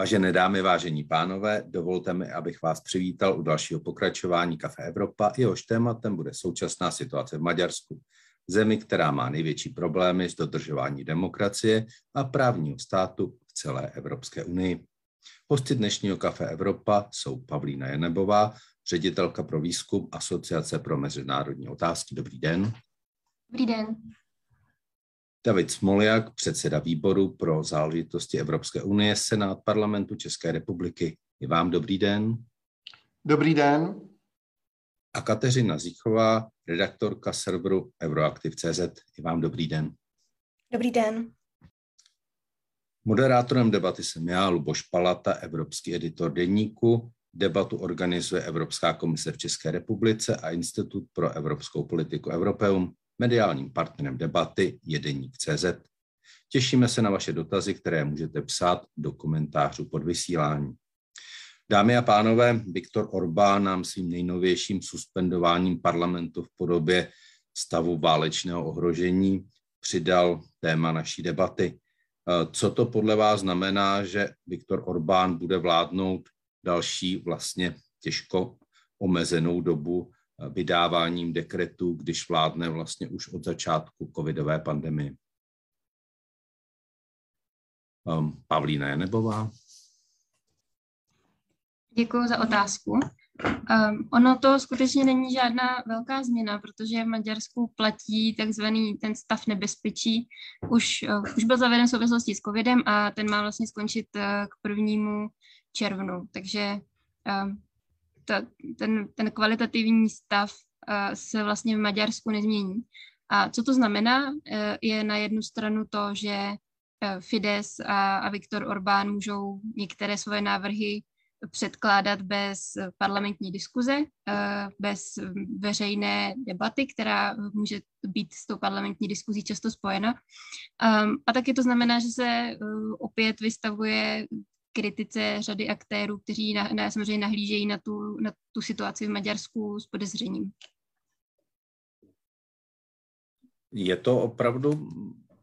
Vážené dámy, vážení pánové, dovolte mi, abych vás přivítal u dalšího pokračování Kafe Evropa. Jehož tématem bude současná situace v Maďarsku, zemi, která má největší problémy s dodržováním demokracie a právního státu v celé Evropské unii. Hosty dnešního Kafe Evropa jsou Pavlína Janebová, ředitelka pro výzkum Asociace pro mezinárodní otázky. Dobrý den. Dobrý den. David Smoljak, předseda výboru pro záležitosti Evropské unie, Senát parlamentu České republiky. I vám dobrý den. Dobrý den. A Kateřina Zíchová, redaktorka serveru Euroaktiv.cz. I vám dobrý den. Dobrý den. Moderátorem debaty jsem já, Luboš Palata, evropský editor deníku. Debatu organizuje Evropská komise v České republice a Institut pro evropskou politiku Europeum. Mediálním partnerem debaty je Deník CZ. Těšíme se na vaše dotazy, které můžete psát do komentářů pod vysílání. Dámy a pánové, Viktor Orbán nám svým nejnovějším suspendováním parlamentu v podobě stavu válečného ohrožení přidal téma naší debaty. Co to podle vás znamená, že Viktor Orbán bude vládnout další vlastně těžko omezenou dobu vydáváním dekretů, když vládne vlastně už od začátku covidové pandemie. Um, Pavlína Janebová. Děkuji za otázku. Um, ono to skutečně není žádná velká změna, protože v Maďarsku platí takzvaný ten stav nebezpečí. Už, uh, už byl zaveden v souvislosti s covidem a ten má vlastně skončit uh, k prvnímu červnu. Takže um, ta, ten, ten kvalitativní stav uh, se vlastně v Maďarsku nezmění. A co to znamená? Uh, je na jednu stranu to, že uh, Fides a, a Viktor Orbán můžou některé svoje návrhy předkládat bez parlamentní diskuze, bez veřejné debaty, která může být s tou parlamentní diskuzí často spojena. Um, a taky to znamená, že se opět vystavuje kritice řady aktérů, kteří na, na, samozřejmě nahlížejí na tu, na tu situaci v Maďarsku s podezřením. Je to opravdu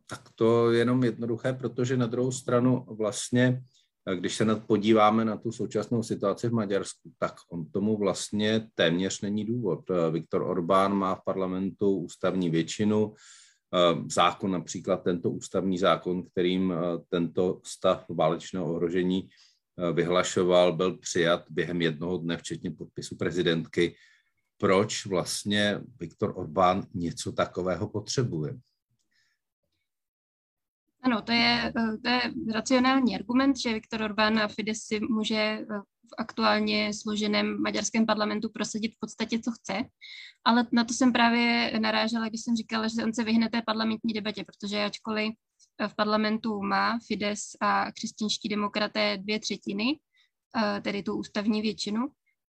takto jenom jednoduché, protože na druhou stranu vlastně, když se podíváme na tu současnou situaci v Maďarsku, tak on tomu vlastně téměř není důvod. Viktor Orbán má v parlamentu ústavní většinu, Eh, zákon, například tento ústavní zákon, kterým eh, tento stav válečného ohrožení eh, vyhlašoval, byl přijat během jednoho dne, včetně podpisu prezidentky. Proč vlastně Viktor Orbán něco takového potřebuje? Ano, to je, to je racionální argument, že Viktor Orbán a Fidesz si může v aktuálně složeném maďarském parlamentu prosadit v podstatě, co chce. Ale na to jsem právě narážela, když jsem říkala, že on se vyhne té parlamentní debatě, protože ačkoliv v parlamentu má Fides a křesťanští demokraté dvě třetiny, eh, tedy tu ústavní většinu,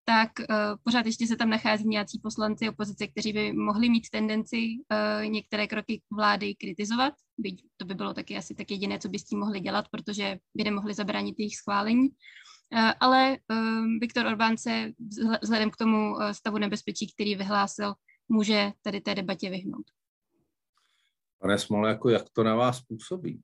tak uh, pořád ještě se tam nachází nějací poslanci opozice, kteří by mohli mít tendenci uh, některé kroky vlády kritizovat, byť to by bylo taky asi tak jediné, co by s tím mohli dělat, protože by nemohli zabránit jejich schválení. Eh, ale ehm, Viktor Orbán se vzhledem k tomu eh, stavu nebezpečí, který vyhlásil, může tady té debatě vyhnout. Pane Smole, jako jak to na vás působí?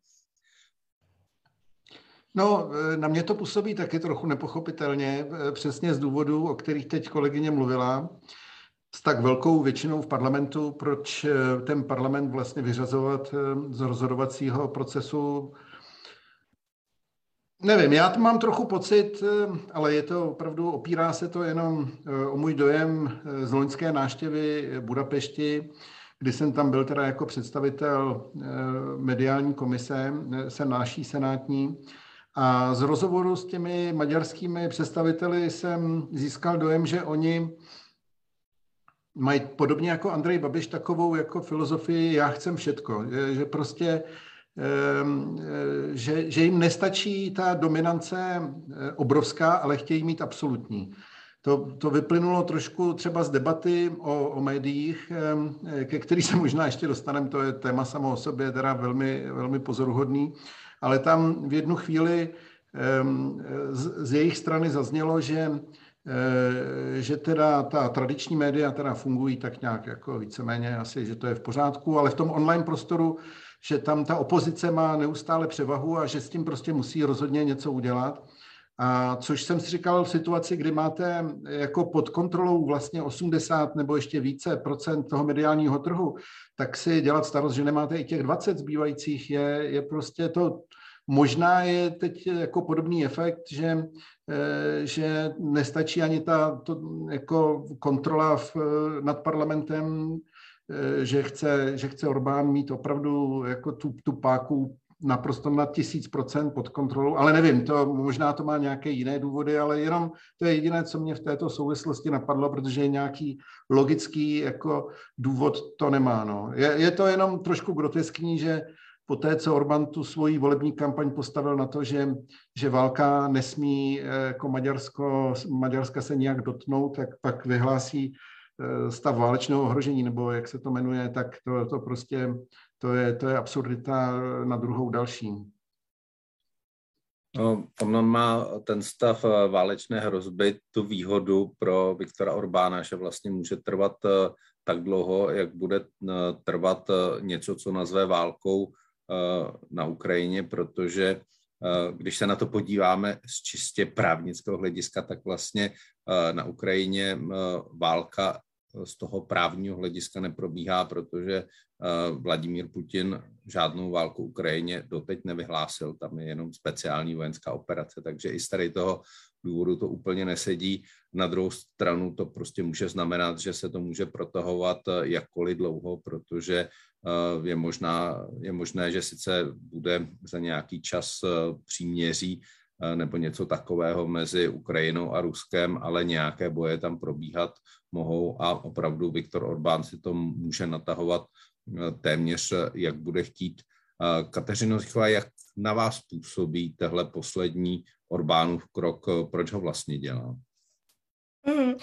No, eh, na mě to působí taky trochu nepochopitelně, přesně z důvodu, o kterých teď kolegyně mluvila. S tak velkou většinou v parlamentu, proč ten parlament vlastně vyřazovat z rozhodovacího procesu Nevím, já mám trochu pocit, eh, ale je to opravdu, opírá se to jenom eh, o můj dojem eh, z loňské náštěvy Budapešti, kdy jsem tam byl teda jako představitel mediální komise, se náší senátní. A z rozhovoru s těmi maďarskými představiteli jsem získal dojem, že oni mají podobně jako Andrej Babiš takovou jako filozofii já chcem všetko, že, prostě že, že jim nestačí ta dominance eh, obrovská, ale chtějí mít absolutní. To, to vyplynulo trošku třeba z debaty o, o médiích, ehm, eh, ke který se možná ještě dostaneme, to je téma samo o sobě, teda velmi, velmi pozoruhodný, ale tam v jednu chvíli ehm, z, z jejich strany zaznělo, že že teda ta tradiční média teda fungují tak nějak jako víceméně asi, že to je v pořádku, ale v tom online prostoru že tam ta opozice má neustále převahu a že s tím prostě musí rozhodně něco udělat. A což jsem si říkal v situaci, kdy máte jako pod kontrolou vlastně 80 nebo ještě více procent toho mediálního trhu, tak si dělat starost, že nemáte i těch 20 zbývajících, je, je prostě to, možná je teď jako podobný efekt, že, eh, že nestačí ani ta to, jako kontrola v, nad parlamentem, že chce, že chce Orbán mít opravdu jako tu, tu páku naprosto na tisíc procent pod kontrolou, ale nevím, to možná to má nějaké jiné důvody, ale jenom to je jediné, co mě v této souvislosti napadlo, protože nějaký logický jako důvod to nemá. No. Je, je to jenom trošku groteskní, že po té, co Orbán tu svoji volební kampaň postavil na to, že, že válka nesmí eh, jako Maďarsko, Maďarska se nějak dotknout, tak pak vyhlásí eh, stav válečného ohrožení, nebo jak se to jmenuje, tak to, to prostě to je, to je absurdita na druhou další. No, on má ten stav eh, válečné hrozby tu výhodu pro Viktora Orbána, že vlastně může trvat eh, tak dlouho, jak bude eh, trvat něco, co nazve válkou na Ukrajině, protože když se na to podíváme z čistě právnického hlediska, tak vlastně na Ukrajině válka z toho právního hlediska neprobíhá, protože eh, Vladimír Putin žádnou válku Ukrajině doteď nevyhlásil, tam je jenom speciální vojenská operace, takže i z tady toho důvodu to úplně nesedí. Na druhou stranu to prostě může znamenat, že se to může protahovat eh, jakkoliv dlouho, protože eh, je, možná, je možné, že sice bude za nějaký čas příměří, nebo něco takového mezi Ukrajinou a Ruskem, ale nějaké boje tam probíhat mohou a opravdu Viktor Orbán si to může natahovat eh, téměř, eh, jak bude chtít. Kateřino Zichla, jak na vás působí tehle poslední Orbánův krok, proč ho vlastně dělá? Mm-hmm.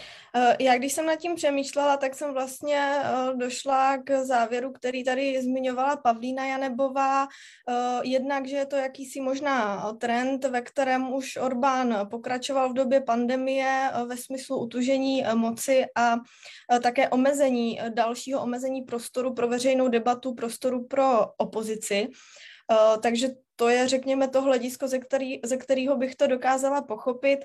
Já když jsem nad tím přemýšlela, tak jsem vlastně eh, došla k závěru, který tady zmiňovala Pavlína Janebová. Eh, jednak, že je to jakýsi možná trend, ve kterém už Orbán pokračoval v době pandemie ve smyslu utužení moci a také omezení, dalšího omezení prostoru pro veřejnou debatu, prostoru pro opozici. Takže to je, řekněme, to hledisko, ze, který, ze kterého bych to dokázala pochopit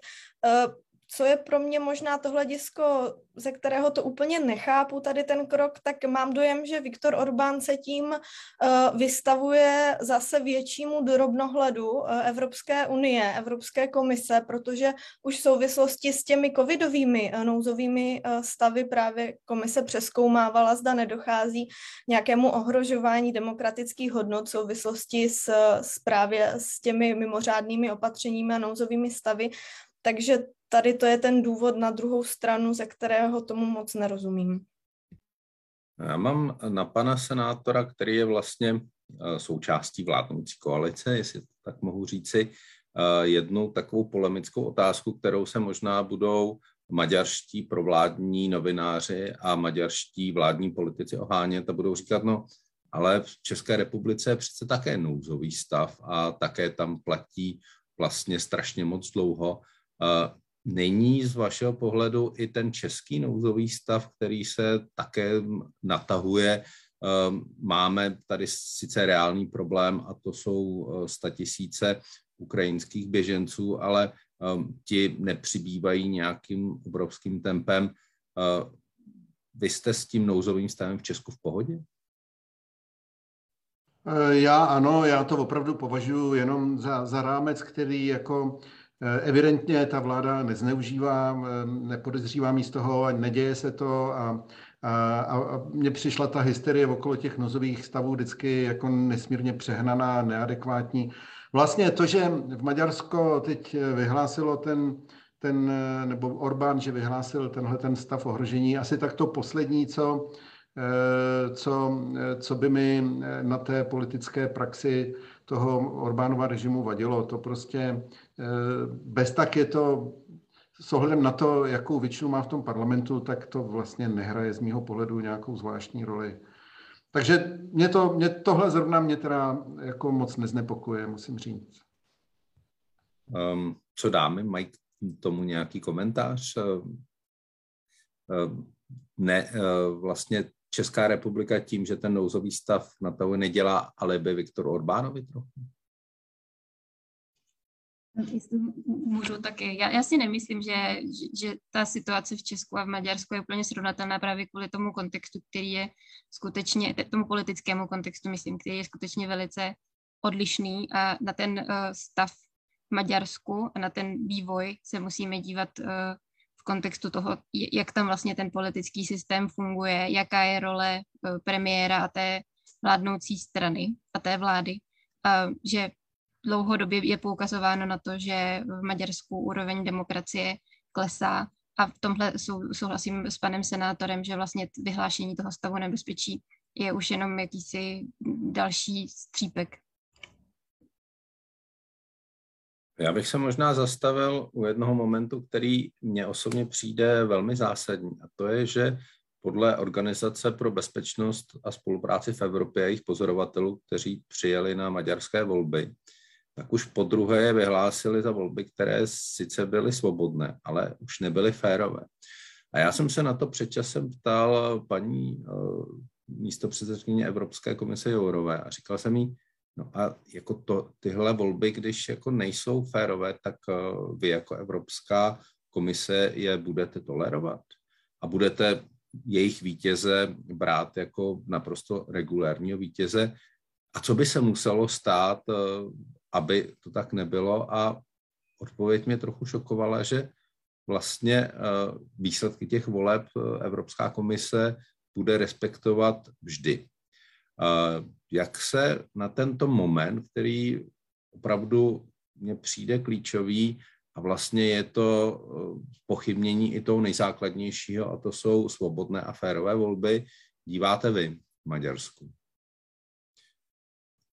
co je pro mě možná to hledisko, ze kterého to úplně nechápu, tady ten krok, tak mám dojem, že Viktor Orbán se tím uh, vystavuje zase většímu drobnohledu uh, Evropské unie, Evropské komise, protože už v souvislosti s těmi covidovými uh, nouzovými stavy právě komise přeskoumávala, zda nedochází nějakému ohrožování demokratických hodnot v souvislosti s, s právě s těmi mimořádnými opatřeními a nouzovými stavy. Takže tady to je ten důvod na druhou stranu, ze kterého tomu moc nerozumím. Já mám na pana senátora, který je vlastně eh, součástí vládnoucí koalice, jestli tak mohu říci, eh, jednu takovou polemickou otázku, kterou se možná budou maďarští provládní novináři a maďarští vládní politici ohánět a budou říkat, no, ale v České republice je přece také nouzový stav a také tam platí vlastně strašně moc dlouho. Není z vašeho pohledu i ten český nouzový stav, který se také natahuje? Ehm, máme tady sice reálný problém a to jsou eh, tisíce ukrajinských běženců, ale ehm, ti nepřibývají nějakým obrovským tempem. Eh, vy jste s tím nouzovým stavem v Česku v pohodě? Eh, já ano, já to opravdu považuji jenom za, za rámec, který jako evidentně ta vláda nezneužívá, eh, nepodezřívá z toho, neděje se to a, a, a mně přišla ta hysterie okolo těch nozových stavů vždycky jako nesmírně přehnaná, neadekvátní. Vlastně to, že v Maďarsko teď vyhlásilo ten, ten nebo Orbán, že vyhlásil tenhle ten stav ohrožení, asi tak to poslední, co, eh, co, co by mi na té politické praxi toho Orbánova režimu vadilo. To prostě eh, bez tak je to s ohledem na to, jakou většinu má v tom parlamentu, tak to vlastně nehraje z mýho pohledu nějakou zvláštní roli. Takže mě, to, mě tohle zrovna mě teda jako moc neznepokuje, musím říct. Um, co dáme? Mají tomu nějaký komentář? Um, ne, uh, vlastně Česká republika tím, že ten nouzový stav na to nedělá alibi Viktor Orbánovi trochu? Můžu taky. Já, já si nemyslím, že, že, že ta situace v Česku a v Maďarsku je úplně srovnatelná právě kvůli tomu kontextu, který je skutečně, tomu politickému kontextu, myslím, který je skutečně velice odlišný a na ten uh, stav v Maďarsku a na ten vývoj se musíme dívat uh, v kontextu toho, jak tam vlastně ten politický systém funguje, jaká je role uh, premiéra a té vládnoucí strany a té vlády. Uh, že dlouhodobě je poukazováno na to, že v Maďarsku úroveň demokracie klesá a v tomhle sou, souhlasím s panem senátorem, že vlastně vyhlášení toho stavu nebezpečí je už jenom jakýsi další střípek. Já bych se možná zastavil u jednoho momentu, který mně osobně přijde velmi zásadní, a to je, že podle Organizace pro bezpečnost a spolupráci v Evropě a jejich pozorovatelů, kteří přijeli na maďarské volby, tak už po druhé je vyhlásili za volby, které sice byly svobodné, ale už nebyly férové. A já jsem se na to před časem ptal paní uh, místo předsedkyně Evropské komise Jourové a říkal jsem jí, no a jako to, tyhle volby, když jako nejsou férové, tak uh, vy jako Evropská komise je budete tolerovat a budete jejich vítěze brát jako naprosto regulárního vítěze. A co by se muselo stát, uh, aby to tak nebylo a odpověď mě trochu šokovala, že vlastně eh, výsledky těch voleb eh, Evropská komise bude respektovat vždy. Eh, jak se na tento moment, který opravdu mně přijde klíčový a vlastně je to pochybnění i toho nejzákladnějšího a to jsou svobodné a férové volby, díváte vy v Maďarsku?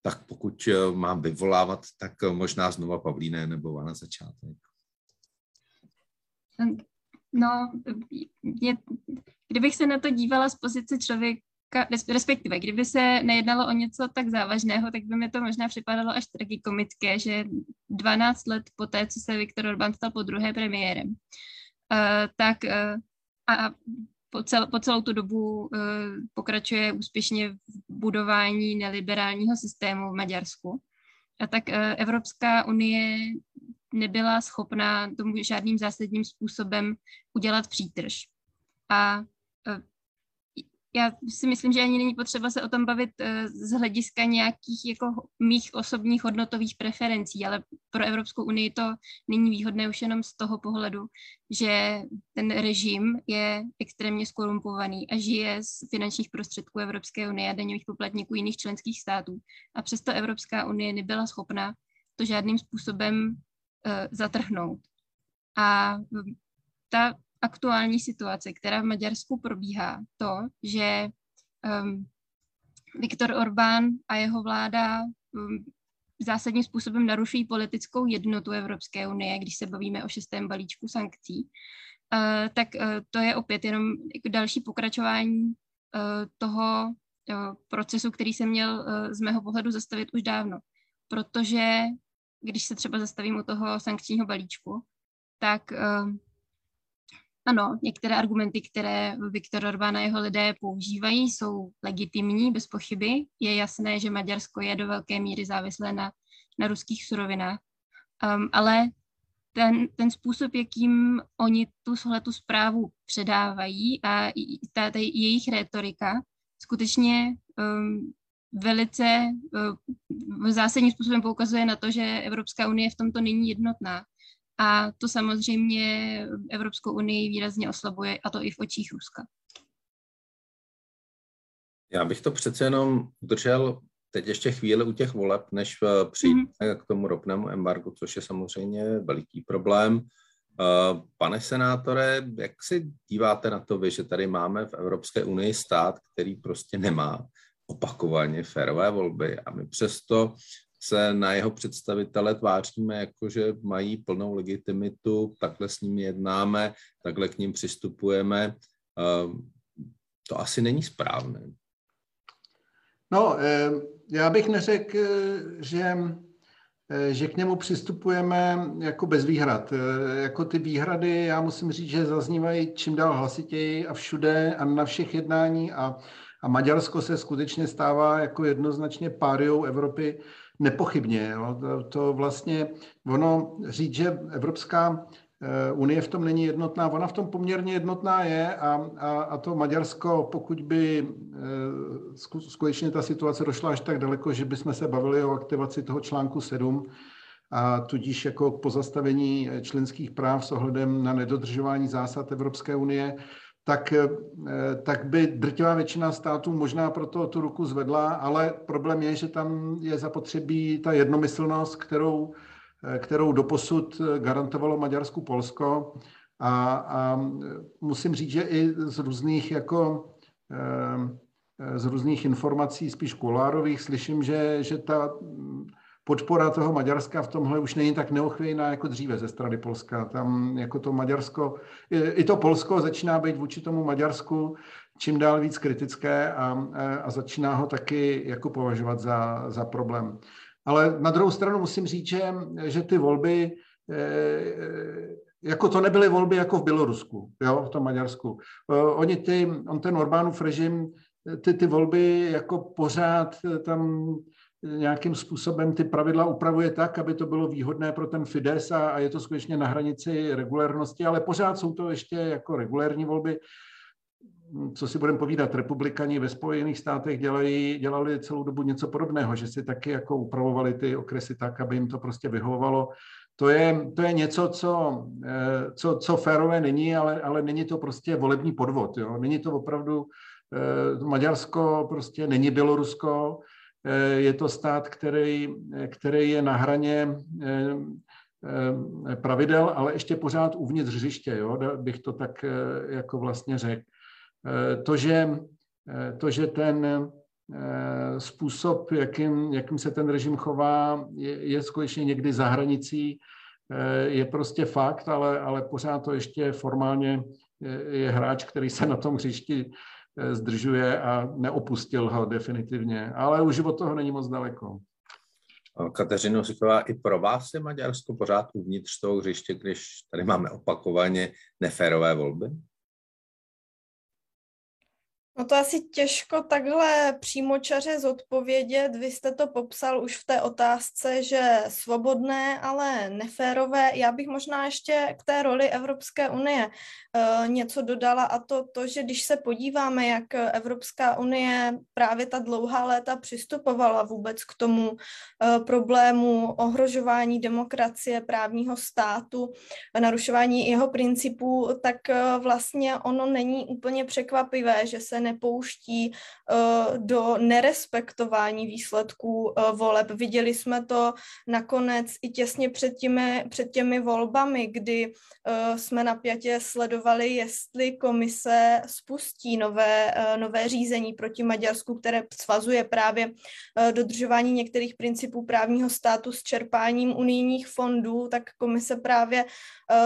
Tak pokud eh, mám vyvolávat, tak eh, možná znova Pavlíne nebo na začátek. No, je, kdybych se na to dívala z pozice člověka, respektive kdyby se nejednalo o něco tak závažného, tak by mi to možná připadalo až tragikomické, že 12 let po té, co se Viktor Orbán stal po druhé premiérem, uh, tak uh, a po, cel, po celou tu dobu uh, pokračuje úspěšně v budování neliberálního systému v Maďarsku. A tak uh, Evropská unie nebyla schopná tomu žádným zásadním způsobem udělat přítrž. A uh, já si myslím, že ani není potřeba se o tom bavit uh, z hlediska nějakých jako mých osobních hodnotových preferencí, ale pro Evropskou unii to není výhodné už jenom z toho pohledu, že ten režim je extrémně skorumpovaný a žije z finančních prostředků Evropské unie a daňových poplatníků jiných členských států. A přesto Evropská unie nebyla schopna to žádným způsobem uh, zatrhnout. A ta aktuální situace, která v Maďarsku probíhá, to, že um, Viktor Orbán a jeho vláda um, zásadním způsobem narušují politickou jednotu Evropské unie, když se bavíme o šestém balíčku sankcí, uh, tak uh, to je opět jenom jako další pokračování uh, toho uh, procesu, který se měl uh, z mého pohledu zastavit už dávno. Protože když se třeba zastavím u toho sankčního balíčku, tak uh, ano, některé argumenty, které Viktor Orbán a jeho lidé používají, jsou legitimní, bez pochyby. Je jasné, že Maďarsko je do velké míry závislé na, na ruských surovinách. Um, ale ten, ten způsob, jakým oni tu, tu zprávu předávají a ta, ta jejich retorika skutečně um, velice um, zásadním způsobem poukazuje na to, že Evropská unie v tomto není jednotná. A to samozřejmě Evropskou unii výrazně oslabuje, a to i v očích Ruska. Já bych to přece jenom udržel teď ještě chvíli u těch voleb, než eh, přijde mm-hmm. k tomu ropnému embargu, což je samozřejmě veliký problém. Eh, pane senátore, jak si díváte na to vy, že tady máme v Evropské unii stát, který prostě nemá opakovaně férové volby a my přesto se na jeho představitele tváříme jako, že mají plnou legitimitu, takhle s nimi jednáme, takhle k ním přistupujeme. Ehm, to asi není správné. No, ehm, já bych neřekl, že, eh, že k němu přistupujeme jako bez výhrad. Eh, jako ty výhrady, já musím říct, že zaznívají čím dál hlasitěji a všude a na všech jednání a A Maďarsko se skutečně stává jako jednoznačně páriou Evropy nepochybně. Jo. To, to vlastně, ono říct, že Evropská eh, Unie v tom není jednotná, ona v tom poměrně jednotná je a, a, a to Maďarsko, pokud by eh, skutečně ta situace došla až tak daleko, že bychom se bavili o aktivaci toho článku 7, a tudíž jako pozastavení členských práv s ohledem na nedodržování zásad Evropské unie, tak, eh, tak by drtivá většina států možná proto tu ruku zvedla, ale problém je, že tam je zapotřebí ta jednomyslnost, kterou, eh, kterou doposud garantovalo Maďarsku Polsko. A, a musím říct, že i z různých jako eh, z různých informací, spíš kulárových, slyším, že, že ta podpora toho Maďarska v tomhle už není tak neochvějná jako dříve ze strany Polska. Tam jako to Maďarsko, i to Polsko začíná být vůči tomu Maďarsku čím dál víc kritické a, a začíná ho taky jako považovat za, za problém. Ale na druhou stranu musím říct, že, že ty volby, eh, jako to nebyly volby jako v Bělorusku, jo, v tom Maďarsku. Eh, oni ty, on ten Orbánův režim, ty, ty volby jako pořád tam nějakým způsobem ty pravidla upravuje tak, aby to bylo výhodné pro ten Fides a, a je to skutečně na hranici regulérnosti, ale pořád jsou to ještě jako regulérní volby. Co si budeme povídat, republikani ve Spojených státech dělají, dělali celou dobu něco podobného, že si taky jako upravovali ty okresy tak, aby jim to prostě vyhovovalo. To je, to je něco, co, eh, co, co férové není, ale, ale není to prostě volební podvod. Jo? Není to opravdu, eh, Maďarsko prostě není Bělorusko, je to stát, který, který je na hraně eh, eh, pravidel, ale ještě pořád uvnitř hřiště, jo, bych to tak jako vlastně řekl. To, že, to, že ten způsob, jakým, jakým se ten režim chová, je, je skutečně někdy za hranicí, je prostě fakt, ale, ale pořád to ještě formálně je hráč, který se na tom hřišti Eh, zdržuje a neopustil ho definitivně. Ale už od toho není moc daleko. Kateřino Siková, i pro vás je Maďarsko pořád uvnitř toho hřiště, když tady máme opakovaně neférové volby? No to asi těžko takhle přímočaře zodpovědět. Vy jste to popsal už v té otázce, že svobodné, ale neférové. Já bych možná ještě k té roli Evropské unie uh, něco dodala a to, to, že když se podíváme, jak Evropská unie právě ta dlouhá léta přistupovala vůbec k tomu uh, problému ohrožování demokracie, právního státu, narušování jeho principů, tak uh, vlastně ono není úplně překvapivé, že se nepouští uh, do nerespektování výsledků uh, voleb. Viděli jsme to nakonec i těsně před těmi, před těmi volbami, kdy uh, jsme napjatě sledovali, jestli komise spustí nové, nové řízení proti Maďarsku, které svazuje právě dodržování některých principů právního státu s čerpáním unijních fondů, tak komise právě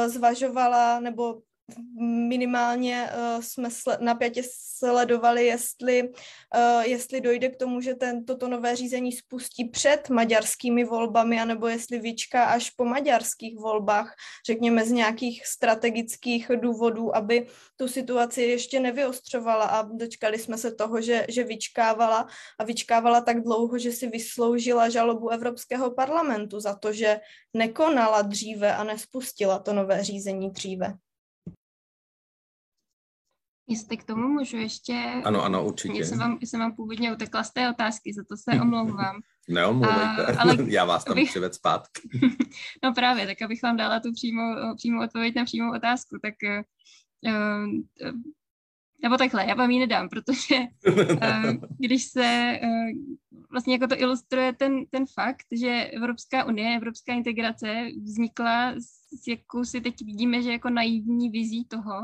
zvažovala nebo minimálně uh, jsme sle- napětě sledovali, jestli, uh, jestli dojde k tomu, že ten, toto nové řízení spustí před maďarskými volbami, anebo jestli vyčká až po maďarských volbách, řekněme z nějakých strategických důvodů, aby tu situaci ještě nevyostřovala a dočkali jsme se toho, že, že vyčkávala a vyčkávala tak dlouho, že si vysloužila žalobu Evropského parlamentu za to, že nekonala dříve a nespustila to nové řízení dříve. Jestli k tomu můžu ještě... Ano, ano, určitě. Jsem vám, jsem vám původně utekla z té otázky, za to se omlouvám. Neomlouvejte, ale já vás tam abych... přived zpátky. no právě, tak abych vám dala tu přímou, přímou odpověď na přímou otázku, tak uh, nebo takhle, já vám ji nedám, protože uh, když se uh, vlastně jako to ilustruje ten, ten fakt, že Evropská unie, Evropská integrace vznikla s jakou si teď vidíme, že jako naivní vizí toho,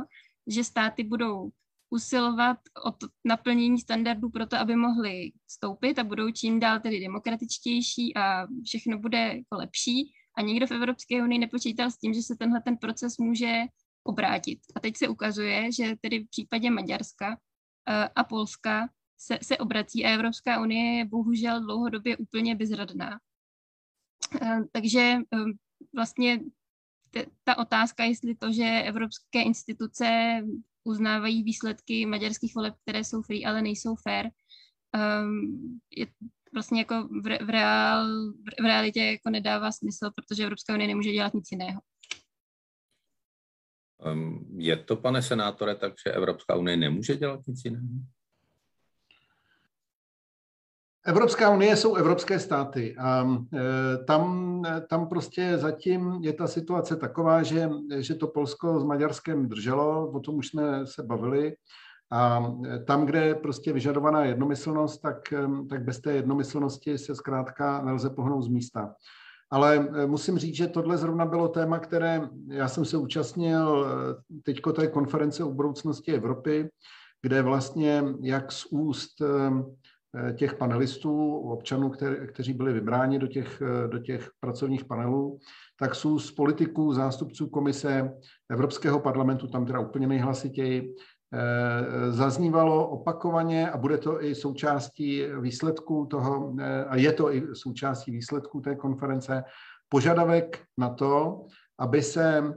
že státy budou usilovat o to naplnění standardů pro to, aby mohly stoupit a budou čím dál tedy demokratičtější a všechno bude jako lepší. A nikdo v Evropské unii nepočítal s tím, že se tenhle ten proces může obrátit. A teď se ukazuje, že tedy v případě Maďarska uh, a Polska se, se obrací a Evropská unie je bohužel dlouhodobě úplně bezradná. Uh, takže uh, vlastně ta otázka, jestli to, že evropské instituce uznávají výsledky maďarských voleb, které jsou free, ale nejsou fair. Um, je vlastně jako v, re, v, reál, v realitě jako nedává smysl, protože Evropská unie nemůže dělat nic jiného. Um, je to, pane senátore, takže Evropská unie nemůže dělat nic jiného? Evropská unie jsou evropské státy a e, tam, tam prostě zatím je ta situace taková, že, že to Polsko s Maďarskem drželo, o tom už jsme se bavili, a tam, kde je prostě vyžadovaná jednomyslnost, tak, e, tak bez té jednomyslnosti se zkrátka nelze pohnout z místa. Ale e, musím říct, že tohle zrovna bylo téma, které já jsem se účastnil teďko té konference o budoucnosti Evropy, kde vlastně jak z úst těch panelistů, občanů, kter, kteří byli vybráni do těch, eh, do těch pracovních panelů, tak jsou z politiků, zástupců komise Evropského parlamentu, tam teda úplně nejhlasitěji, eh, zaznívalo opakovaně a bude to i součástí výsledků toho, a je to i součástí výsledků té konference, požadavek na to, aby se,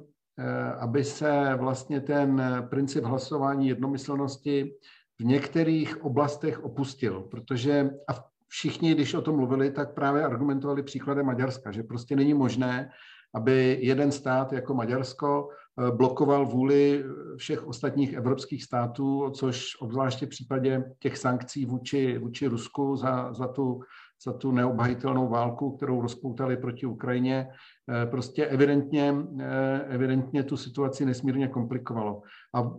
aby se vlastně ten princip hlasování jednomyslnosti v některých oblastech opustil, protože a všichni, když o tom mluvili, tak právě argumentovali příkladem Maďarska, že prostě není možné, aby jeden stát jako Maďarsko eh, blokoval vůli všech ostatních evropských států, což obzvláště v případě těch sankcí vůči, vůči Rusku za, za, tu, za tu neobhajitelnou válku, kterou rozpoutali proti Ukrajině, eh, prostě evidentně, eh, evidentně tu situaci nesmírně komplikovalo. A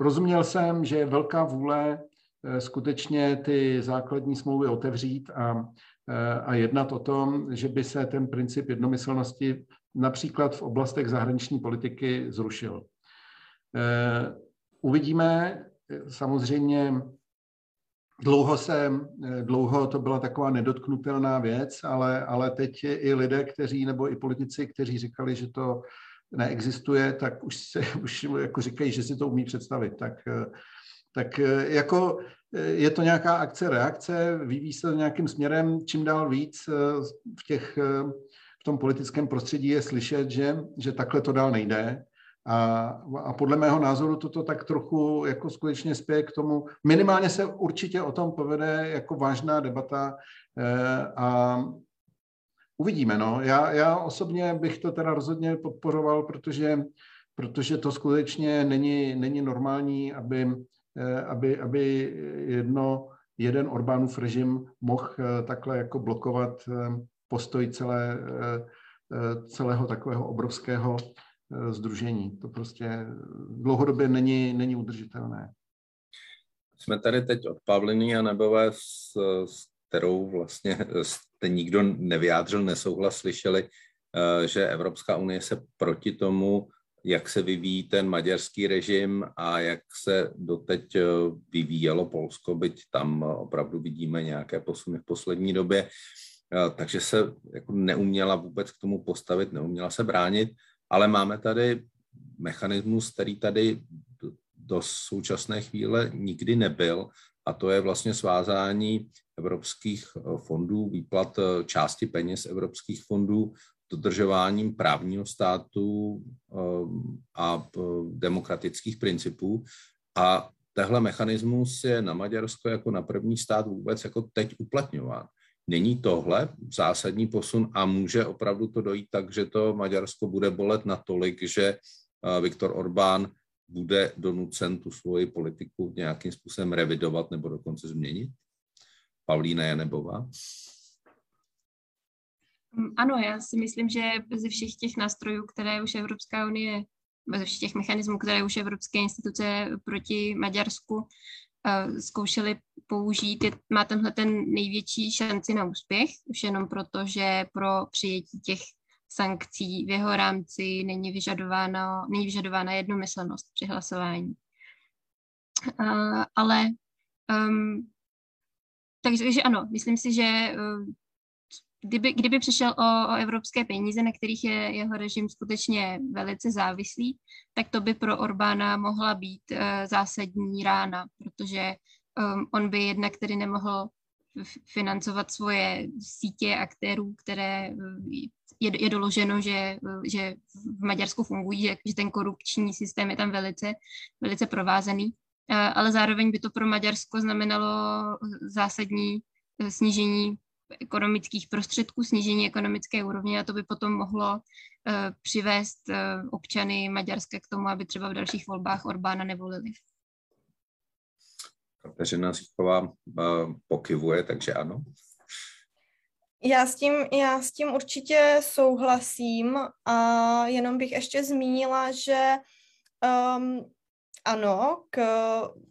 Rozuměl jsem, že je velká vůle eh, skutečně ty základní smlouvy otevřít a, eh, a jednat o tom, že by se ten princip jednomyslnosti například v oblastech zahraniční politiky zrušil. Eh, uvidíme, samozřejmě dlouho se, dlouho to byla taková nedotknutelná věc, ale, ale teď i lidé, kteří, nebo i politici, kteří říkali, že to neexistuje, tak už se už jako říkají, že si to umí představit. Tak, tak jako je to nějaká akce, reakce, vyvíjí se nějakým směrem, čím dál víc v, těch, v tom politickém prostředí je slyšet, že, že takhle to dál nejde. A, a podle mého názoru toto tak trochu jako skutečně spěje k tomu. Minimálně se určitě o tom povede jako vážná debata eh, a uvidíme. No. Já, já osobně bych to teda rozhodně podporoval, protože, protože to skutečně není, není normální, aby, eh, aby, aby jedno, jeden Orbánův režim mohl eh, takhle jako blokovat eh, postoj celé, celého takového obrovského združení. To prostě dlouhodobě není, není udržitelné. Jsme tady teď od Pavliny a Nebové s, s kterou vlastně jste nikdo nevyjádřil nesouhlas, slyšeli, eh, že Evropská unie se proti tomu, jak se vyvíjí ten maďarský režim a jak se doteď eh, vyvíjelo Polsko, byť tam opravdu vidíme nějaké posuny v poslední době, eh, takže se jako neuměla vůbec k tomu postavit, neuměla se bránit, ale máme tady mechanismus, který tady do současné chvíle nikdy nebyl a to je vlastně svázání evropských eh, fondů, výplat eh, části peněz evropských fondů dodržováním právního státu eh, a demokratických principů. A tehle mechanismus je na Maďarsko jako na první stát vůbec jako teď uplatňován. Není tohle zásadní posun a může opravdu to dojít tak, že to Maďarsko bude bolet natolik, že Viktor Orbán bude donucen tu svoji politiku nějakým způsobem revidovat nebo dokonce změnit? Pavlína Janebová? Mm, ano, já si myslím, že ze všech těch nástrojů, které už Evropská unie, ze všech těch mechanismů, které už evropské instituce proti Maďarsku uh, zkoušely použít, má tenhle ten největší šanci na úspěch, už jenom proto, že pro přijetí těch sankcí v jeho rámci není vyžadována, není vyžadována jednomyslnost při hlasování. Uh, ale um, takže ano, myslím si, že uh, kdyby, kdyby přišel o, o evropské peníze, na kterých je jeho režim skutečně velice závislý, tak to by pro Orbána mohla být uh, zásadní rána, protože um, on by jednak tedy nemohl financovat svoje sítě aktérů, které je, je doloženo, že, že v Maďarsku fungují, že, že ten korupční systém je tam velice, velice provázaný, ale zároveň by to pro Maďarsko znamenalo zásadní e, snížení ekonomických prostředků, snížení ekonomické úrovně a to by potom mohlo uh, přivést uh, občany Maďarska k tomu, aby třeba v dalších volbách Orbána nevolili. Kateřina Zichová uh, pokyvuje, takže ano. Já s, tím, já s tím určitě souhlasím a jenom bych ještě zmínila, že um, ano, k,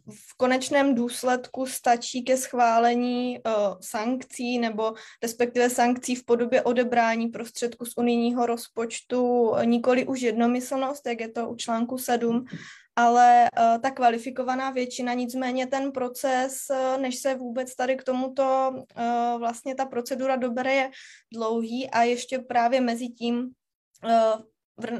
v konečném důsledku stačí ke schválení uh, sankcí nebo respektive sankcí v podobě odebrání prostředků z unijního rozpočtu nikoli už jednomyslnost, jak je to u článku 7, ale uh, ta kvalifikovaná většina, nicméně ten proces, uh, než se vůbec tady k tomuto uh, vlastně ta procedura dobere, je dlouhý a ještě právě mezi tím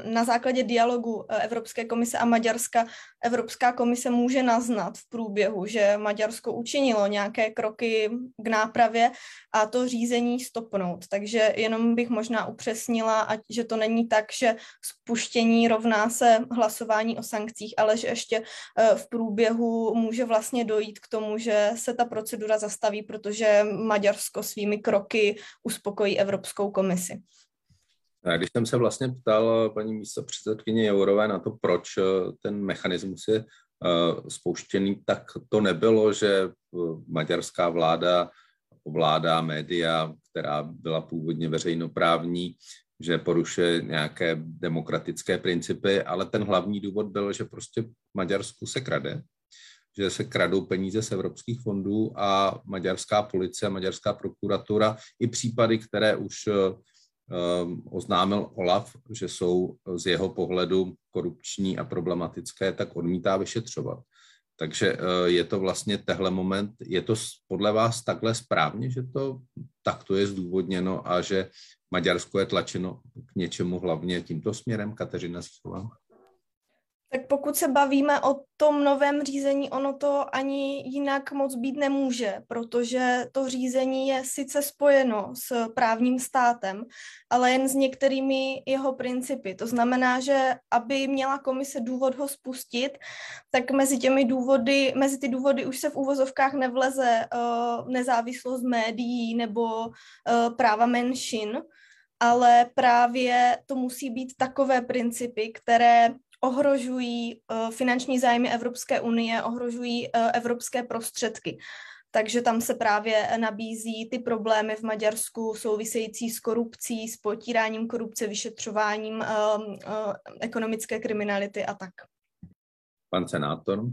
na základě dialogu eh, Evropské komise a Maďarska Evropská komise může naznat v průběhu, že Maďarsko učinilo nějaké kroky k nápravě a to řízení stopnout. Takže jenom bych možná upřesnila, že to není tak, že spuštění rovná se hlasování o sankcích, ale že ještě eh, v průběhu může vlastně dojít k tomu, že se ta procedura zastaví, protože Maďarsko svými kroky uspokojí Evropskou komisi. Když jsem se vlastně ptal paní místo předsedkyně Jourové na to, proč eh, ten mechanismus je eh, spouštěný, tak to nebylo, že eh, maďarská vláda ovládá média, která byla původně veřejnoprávní, že porušuje nějaké demokratické principy, ale ten hlavní důvod byl, že prostě Maďarsku se krade, že se kradou peníze z evropských fondů a maďarská policie, maďarská prokuratura i případy, které už oznámil Olaf, že jsou z jeho pohledu korupční a problematické, tak odmítá vyšetřovat. Takže eh, je to vlastně tehle moment, je to podle vás takhle správně, že to takto je zdůvodněno a že Maďarsko je tlačeno k něčemu hlavně tímto směrem, Kateřina Zichová? Tak pokud se bavíme o tom novém řízení, ono to ani jinak moc být nemůže, protože to řízení je sice spojeno s právním státem, ale jen s některými jeho principy. To znamená, že aby měla komise důvod ho spustit, tak mezi těmi důvody, mezi ty důvody už se v úvozovkách nevleze uh, nezávislost médií nebo uh, práva menšin, ale právě to musí být takové principy, které ohrožují uh, finanční zájmy Evropské unie, ohrožují uh, evropské prostředky. Takže tam se právě nabízí ty problémy v Maďarsku související s korupcí, s potíráním korupce, vyšetřováním uh, uh, ekonomické kriminality a tak. Pan senátor?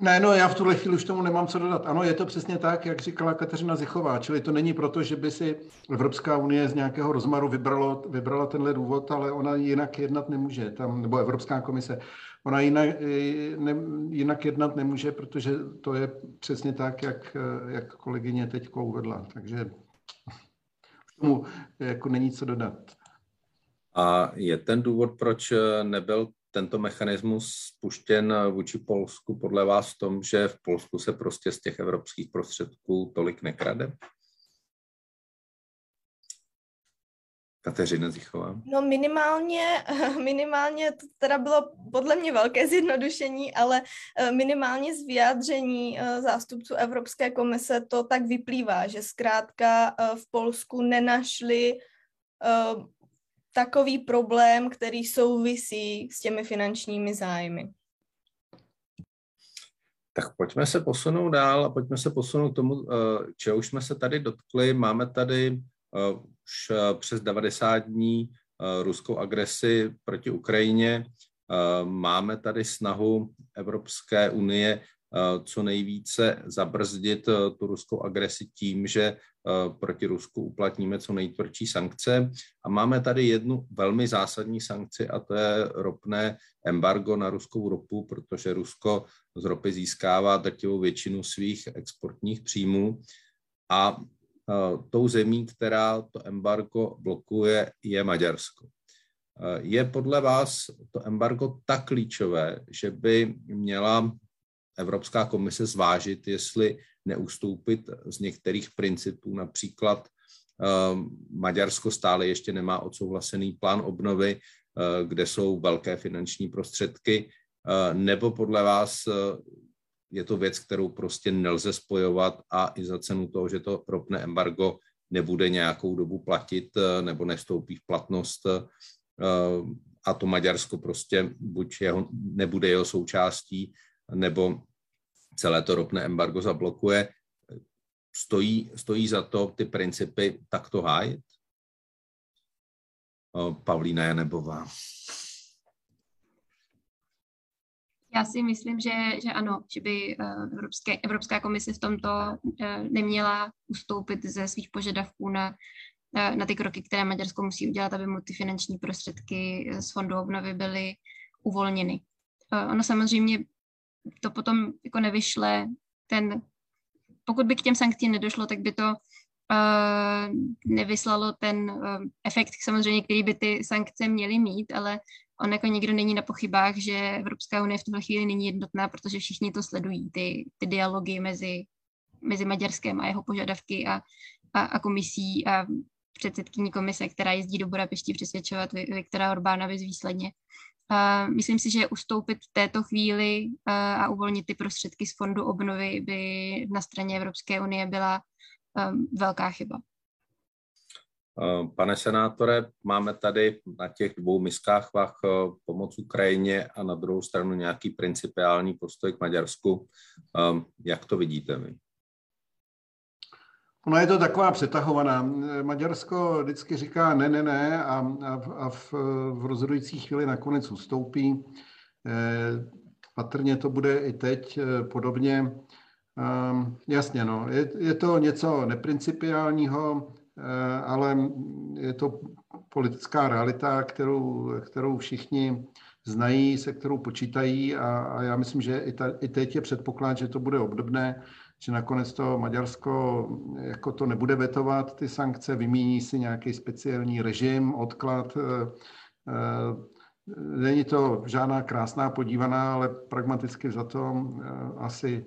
Ne, no já v tuhle chvíli už tomu nemám co dodat. Ano, je to přesně tak, jak říkala Kateřina Zichová, čili to není proto, že by si Evropská unie z nějakého rozmaru vybralo, vybrala tenhle důvod, ale ona jinak jednat nemůže, tam, nebo Evropská komise, ona jinak, ne, jinak jednat nemůže, protože to je přesně tak, jak, jak kolegyně teď uvedla. Takže už tomu jako není co dodat. A je ten důvod, proč nebyl tento mechanismus spuštěn vůči Polsku podle vás v tom, že v Polsku se prostě z těch evropských prostředků tolik nekrade? Kateřina Zichová. No minimálně, minimálně to teda bylo podle mě velké zjednodušení, ale eh, minimálně z vyjádření eh, zástupců Evropské komise to tak vyplývá, že zkrátka eh, v Polsku nenašli takový problém, který souvisí s těmi finančními zájmy. Tak pojďme se posunout dál a pojďme se posunout k tomu, eh, čeho už jsme se tady dotkli. Máme tady eh, už eh, přes 90 dní ruskou agresi proti Ukrajině. Máme tady snahu Evropské unie co nejvíce zabrzdit tu ruskou agresi tím, že proti Rusku uplatníme co nejtvrdší sankce. A máme tady jednu velmi zásadní sankci a to je ropné embargo na ruskou ropu, protože Rusko z ropy získává drtivou většinu svých exportních příjmů a tou zemí, která to embargo blokuje, je Maďarsko. Je podle vás to embargo tak klíčové, že by měla Evropská komise zvážit, jestli neustoupit z některých principů, například Maďarsko stále ještě nemá odsouhlasený plán obnovy, kde jsou velké finanční prostředky, nebo podle vás je to věc, kterou prostě nelze spojovat a i za cenu toho, že to ropné embargo nebude nějakou dobu platit nebo nestoupí v platnost a to Maďarsko prostě buď jeho, nebude jeho součástí, nebo celé to ropné embargo zablokuje. Stojí, stojí za to ty principy takto hájit? Pavlína Janebová. Já si myslím, že, že ano, že by eh, Evropské, Evropská komise v tomto eh, neměla ustoupit ze svých požadavků na, eh, na ty kroky, které Maďarsko musí udělat, aby mu ty finanční prostředky z fondu obnovy byly uvolněny. Ono samozřejmě to potom jako nevyšle ten, pokud by k těm sankcím nedošlo, tak by to uh, nevyslalo ten uh, efekt samozřejmě, který by ty sankce měly mít, ale on jako nikdo není na pochybách, že Evropská unie v tuhle chvíli není jednotná, protože všichni to sledují, ty, ty dialogy mezi, mezi Maďarskem a jeho požadavky a, a, a komisí a předsedkyní komise, která jezdí do Budapešti přesvědčovat Viktora Orbána bezvýsledně. Myslím si, že ustoupit v této chvíli uh, a uvolnit ty prostředky z fondu obnovy by na straně Evropské unie byla um, velká chyba. Pane senátore, máme tady na těch dvou miskách vach pomoc Ukrajině a na druhou stranu nějaký principiální postoj k Maďarsku. Jak to vidíte vy? Ona je to taková přetahovaná. Maďarsko vždycky říká ne, ne, ne a, a, a v, v rozhodující chvíli nakonec ustoupí. Eh, patrně to bude i teď eh, podobně. Um, jasně, no, je, je to něco neprincipiálního, eh, ale je to politická realita, kterou, kterou všichni znají, se kterou počítají a, a já myslím, že i, ta, i teď je předpoklad, že to bude obdobné že nakonec to Maďarsko jako to nebude vetovat, ty sankce, vymíní si nějaký speciální režim, odklad. Eh, eh, není to žádná krásná podívaná, ale pragmaticky za to eh, asi,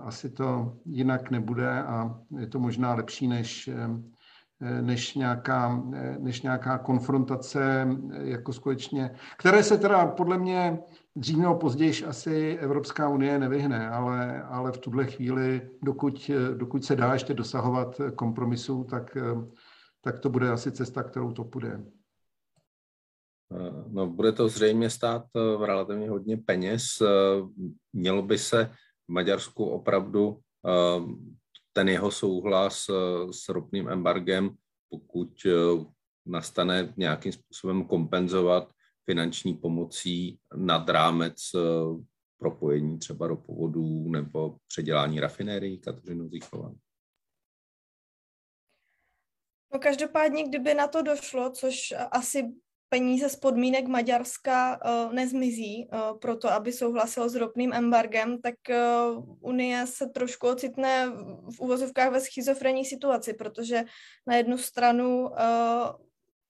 asi to jinak nebude a je to možná lepší než, než nějaká, než nějaká konfrontace, jako skutečně, které se teda podle mě dřív nebo později asi Evropská unie nevyhne, ale, ale v tuhle chvíli, dokud, dokud se dá ještě dosahovat kompromisu, tak, tak to bude asi cesta, kterou to půjde. No, bude to zřejmě stát v relativně hodně peněz. Mělo by se v Maďarsku opravdu ten jeho souhlas s ropným embargem, pokud nastane nějakým způsobem kompenzovat finanční pomocí nad rámec eh, propojení třeba ropovodů nebo předělání rafinérií, Kateřino Zíchová? No každopádně, kdyby na to došlo, což asi peníze z podmínek Maďarska uh, nezmizí uh, proto, aby souhlasilo s ropným embargem, tak uh, Unie se trošku ocitne v uvozovkách ve schizofrenní situaci, protože na jednu stranu uh,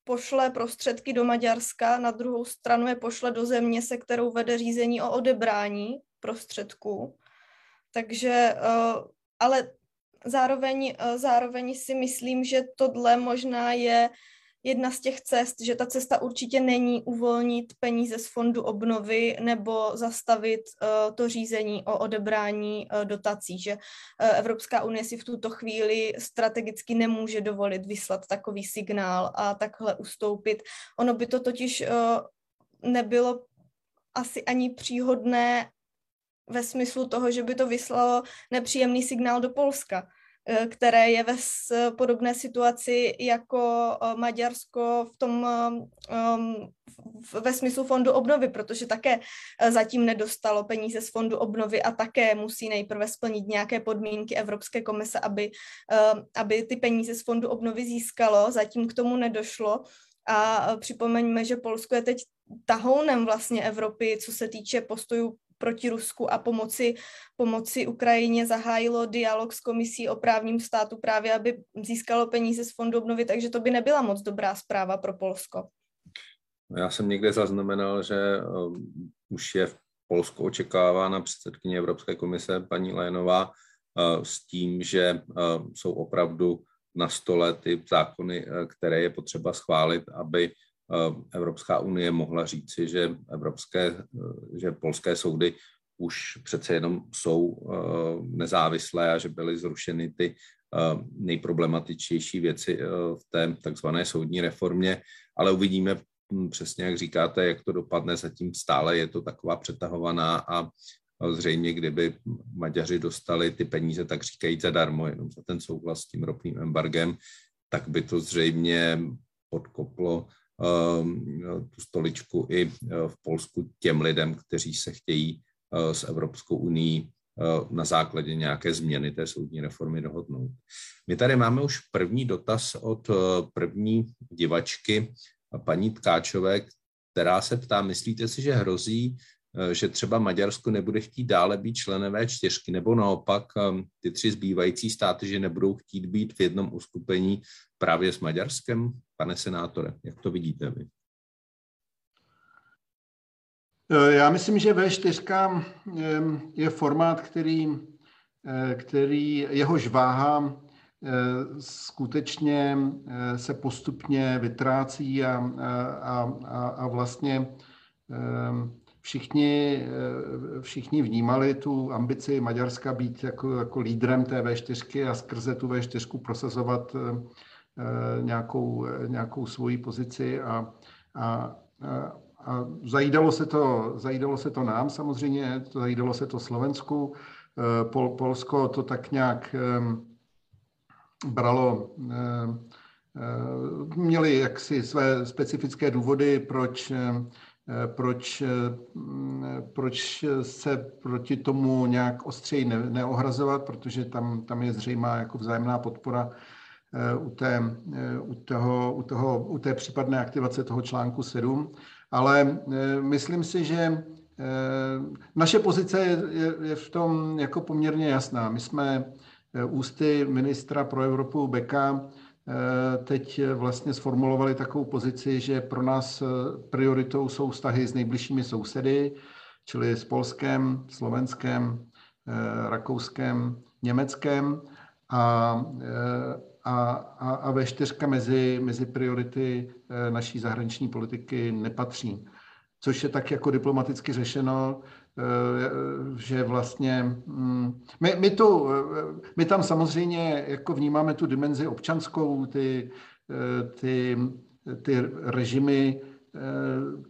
pošle prostředky do Maďarska, na druhou stranu je pošle do země, se kterou vede řízení o odebrání prostředků. Takže, eh, ale zároveň, eh, zároveň si myslím, že tohle možná je jedna z těch cest, že ta cesta určitě není uvolnit peníze z fondu obnovy nebo zastavit uh, to řízení o odebrání uh, dotací, že uh, Evropská unie si v tuto chvíli strategicky nemůže dovolit vyslat takový signál a takhle ustoupit. Ono by to totiž nebylo asi ani příhodné ve smyslu toho, že by to vyslalo nepříjemný signál do Polska které je ve podobné situaci jako eh, Maďarsko v tom um, ve smyslu fondu obnovy, protože také zatím nedostalo peníze z fondu obnovy a také musí nejprve splnit nějaké podmínky Evropské komise, aby, aby ty peníze z fondu obnovy získalo. Zatím k tomu nedošlo. A připomeňme, že Polsko je teď tahounem vlastně Evropy, co se týče postojů proti Rusku a pomoci, pomoci Ukrajině zahájilo dialog s komisí o právním státu právě, aby získalo peníze z fondu obnovy, takže to by nebyla moc dobrá zpráva pro Polsko. Já jsem někde zaznamenal, že um, už je v Polsko očekává na předsedkyně Evropské komise paní Lénová s tím, že jsou opravdu na stole ty zákony, které je potřeba schválit, aby Evropská unie mohla říci, že, evropské, že polské soudy už přece jenom jsou nezávislé a že byly zrušeny ty nejproblematičtější věci v té takzvané soudní reformě, ale uvidíme hm, přesně, jak říkáte, jak to dopadne. Zatím stále je to taková přetahovaná a zřejmě, kdyby Maďaři dostali ty peníze, tak říkají zadarmo, jenom za ten souhlas s tím ropným embargem, tak by to zřejmě podkoplo tu stoličku i uh, v Polsku těm lidem, kteří se chtějí uh, s Evropskou unii uh, na základě nějaké změny té soudní reformy dohodnout. My tady máme už první dotaz od první divačky, paní Tkáčové, která se ptá, myslíte si, že hrozí, Eh, že třeba Maďarsko nebude chtít dále být členem V4, nebo naopak ehm, ty tři zbývající státy, že nebudou chtít být v jednom uskupení právě s Maďarskem? Pane senátore, jak to vidíte vy? Eh, já myslím, že V4 ehm, je formát, který, eh, který jehož váha skutečně se postupně vytrácí a, a, a, a vlastně ehm, všichni, eh, všichni vnímali tu ambici Maďarska být jako, jako lídrem té V4 a skrze tu V4 prosazovat eh, eh, nějakou, nějakou svoji pozici a, a, a zajídalo, se to, zajídalo se to nám samozřejmě, zajídalo se to Slovensku, Pol, Polsko to tak nějak bralo, měli jaksi své specifické důvody, proč Eh, proč, eh, proč se proti tomu nějak ostřeji ne, neohrazovat, protože tam, tam je zřejmá jako vzájemná podpora eh, u té, u, toho, u, toho, u té případné aktivace toho článku 7. Ale myslím si, že naše pozice je, je, v tom jako poměrně jasná. My jsme ústy ministra pro Evropu Beka Eh, teď vlastně sformulovali takovou pozici, že pro nás eh, prioritou jsou vztahy s nejbližšími sousedy, čili s Polskem, Slovenskem, eh, Rakouskem, Německem a, a, a, a ve čtyřka mezi, mezi priority naší zahraniční politiky nepatří. Což je tak jako diplomaticky řešeno, Eh, že vlastně mm, my, my, tu, eh, my tam samozřejmě jako vnímáme tu dimenzi občanskou, ty, eh, ty, ty režimy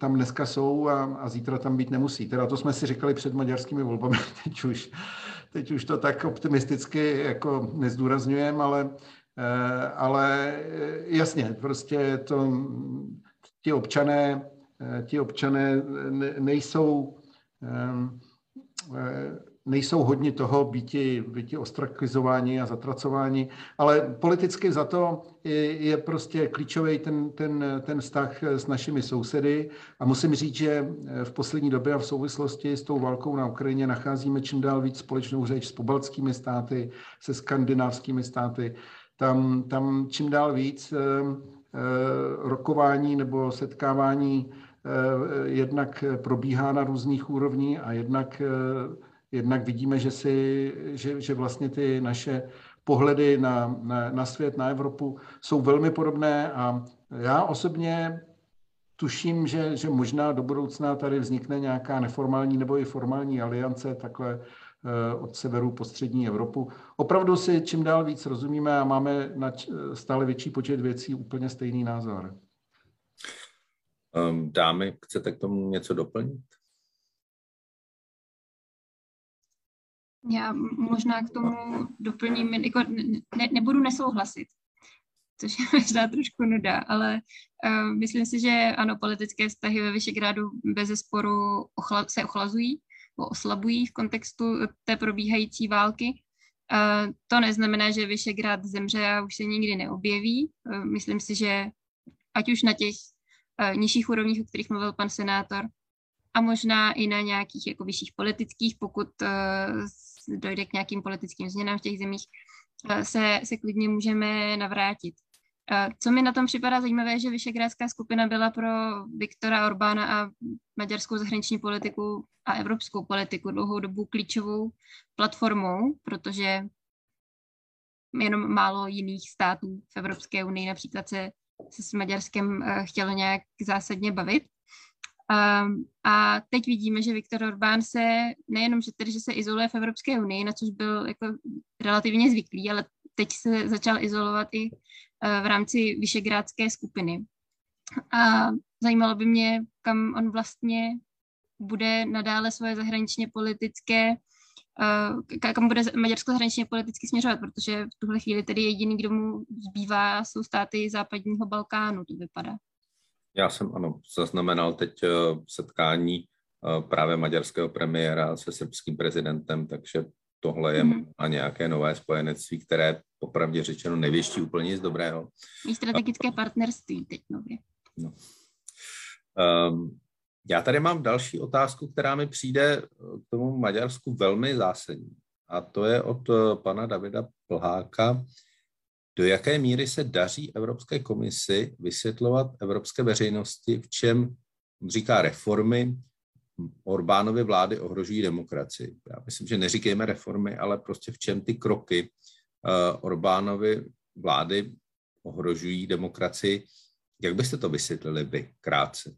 tam dneska jsou a, a zítra tam být nemusí. Teda to jsme si říkali před maďarskými volbami, teď už, teď už to tak optimisticky jako nezdůrazňujeme, ale, ale jasně, prostě to, ti občané, ti občané nejsou Ehm, eh, nejsou hodni toho býti, býti ostrakizováni a zatracováni, ale politicky za to je, je prostě klíčový ten, ten, ten vztah s našimi sousedy a musím říct, že v poslední době a v souvislosti s tou válkou na Ukrajině nacházíme čím dál víc společnou řeč s pobaltskými státy, se skandinávskými státy. Tam, tam čím dál víc eh, eh, rokování nebo setkávání Eh, jednak probíhá na různých úrovních a jednak, jednak vidíme, že, si, že, že vlastně ty naše pohledy na, na, na svět, na Evropu jsou velmi podobné a já osobně tuším, že, že možná do budoucna tady vznikne nějaká neformální nebo i formální aliance takhle od severu po střední Evropu. Opravdu si čím dál víc rozumíme a máme na stále větší počet věcí úplně stejný názor. Ehm, dámy, chcete k tomu něco doplnit? Já možná k tomu doplním, jako ne, nebudu nesouhlasit, což je možná trošku nuda, ale uh, myslím si, že ano, politické vztahy ve Vyšegrádu bez zesporu ochla, se ochlazují, oslabují v kontextu té probíhající války. To neznamená, že Vyšegrád zemře a už se nikdy neobjeví. Uh, myslím si, že ať už na těch Eh, nižších úrovních, o kterých mluvil pan senátor, a možná i na nějakých jako vyšších politických, pokud uh, dojde k nějakým politickým změnám v těch zemích, se, se klidně můžeme navrátit. Co mi na tom připadá zajímavé, že Vyšegrádská skupina byla pro Viktora Orbána a maďarskou zahraniční politiku a evropskou politiku dlouhou dobu klíčovou platformou, protože jenom málo jiných států v Evropské unii například se, se s Maďarskem eh, chtělo nějak zásadně bavit. Um, a teď vidíme, že Viktor Orbán se nejenom, že, tedy, že se izoluje v Evropské unii, na což byl jako relativně zvyklý, ale teď se začal izolovat i v rámci Vyšegrádské skupiny. A zajímalo by mě, kam on vlastně bude nadále svoje zahraničně politické uh, kam bude Maďarsko zahraničně politicky směřovat, protože v tuhle chvíli tedy jediný, kdo mu zbývá, jsou státy západního Balkánu, to vypadá. Já jsem, ano, zaznamenal teď eh, setkání eh, právě maďarského premiéra se srbským prezidentem, takže tohle je mm-hmm. a nějaké nové spojenectví, které popravdě řečeno nevěští úplně nic dobrého. Je strategické partnerství teď nově. No. Um, já tady mám další otázku, která mi přijde k tomu Maďarsku velmi zásadní. A to je od eh, pana Davida Plháka do jaké míry se daří Evropské komisi vysvětlovat evropské veřejnosti, v čem říká reformy Orbánovy vlády ohrožují demokracii. Já myslím, že neříkejme reformy, ale prostě v čem ty kroky uh, Orbánovy vlády ohrožují demokracii. Jak byste to vysvětlili vy krátce?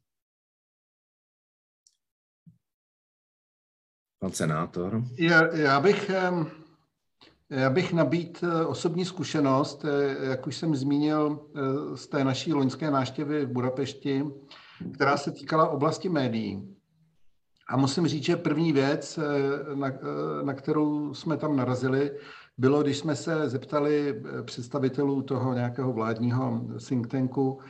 Pan senátor. Já, já bych já bych nabít eh, osobní zkušenost, eh, jak už jsem zmínil eh, z té naší loňské náštěvy v Budapešti, která se týkala oblasti médií. A musím říct, že první věc, na, na kterou jsme tam narazili, bylo, když jsme se zeptali představitelů toho nějakého vládního think tanku,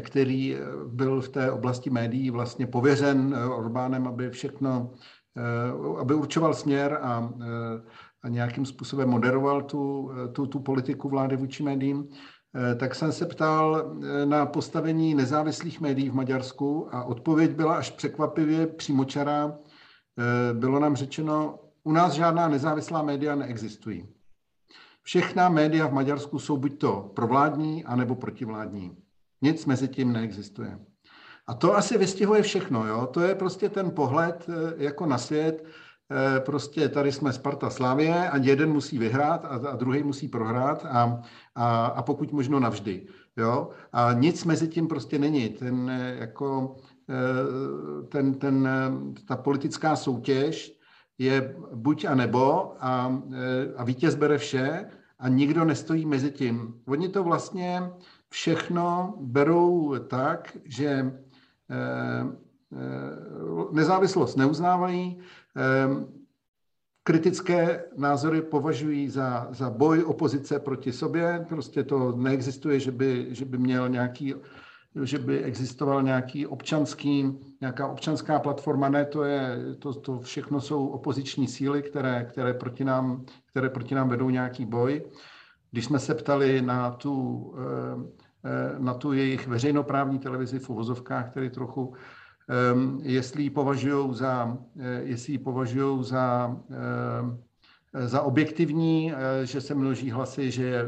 který byl v té oblasti médií vlastně pověřen Orbánem, aby všechno, aby určoval směr a a nějakým způsobem moderoval tu, tu, tu politiku vlády vůči médiím, eh, tak jsem se ptal eh, na postavení nezávislých médií v Maďarsku a odpověď byla až překvapivě přímočará. Eh, bylo nám řečeno, u nás žádná nezávislá média neexistují. Všechna média v Maďarsku jsou buď to provládní, anebo protivládní. Nic mezi tím neexistuje. A to asi vystihuje všechno. Jo? To je prostě ten pohled jako na svět. Eh, prostě tady jsme Sparta Slavě a jeden musí vyhrát a, a druhý musí prohrát a, a, a pokud možno navždy. Jo? A nic mezi tím prostě není. Ten, eh, jako, eh, ten, ten, ta politická soutěž je buď a nebo a, a vítěz bere vše a nikdo nestojí mezi tím. Oni to vlastně všechno berou tak, že nezávislost neuznávají, kritické názory považují za, za boj opozice proti sobě. Prostě to neexistuje, že by, že by měl nějaký že by existoval nějaký občanský, nějaká občanská platforma. Ne, to, je, to, to všechno jsou opoziční síly, které, které, proti nám, které proti nám vedou nějaký boj. Když jsme se ptali na tu, ehm, eh, na tu jejich veřejnoprávní televizi v uvozovkách, který trochu Ehm, jestli ji považují za, eh, jestli ji považují za, ehm, za objektivní, eh, že se množí hlasy, že, eh,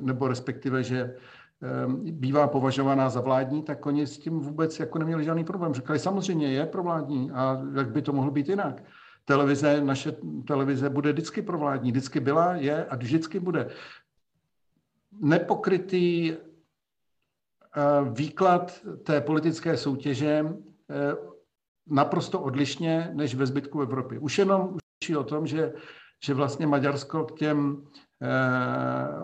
nebo respektive, že ehm, bývá považovaná za vládní, tak oni s tím vůbec jako neměli žádný problém. Říkali, samozřejmě je provládní a jak by to mohlo být jinak. Televize, naše televize bude vždycky provládní, vždycky byla, je a vždycky bude. Nepokrytý výklad té politické soutěže Eh, naprosto odlišně než ve zbytku Evropy. Už jenom učí o tom, že, že vlastně Maďarsko k těm eh,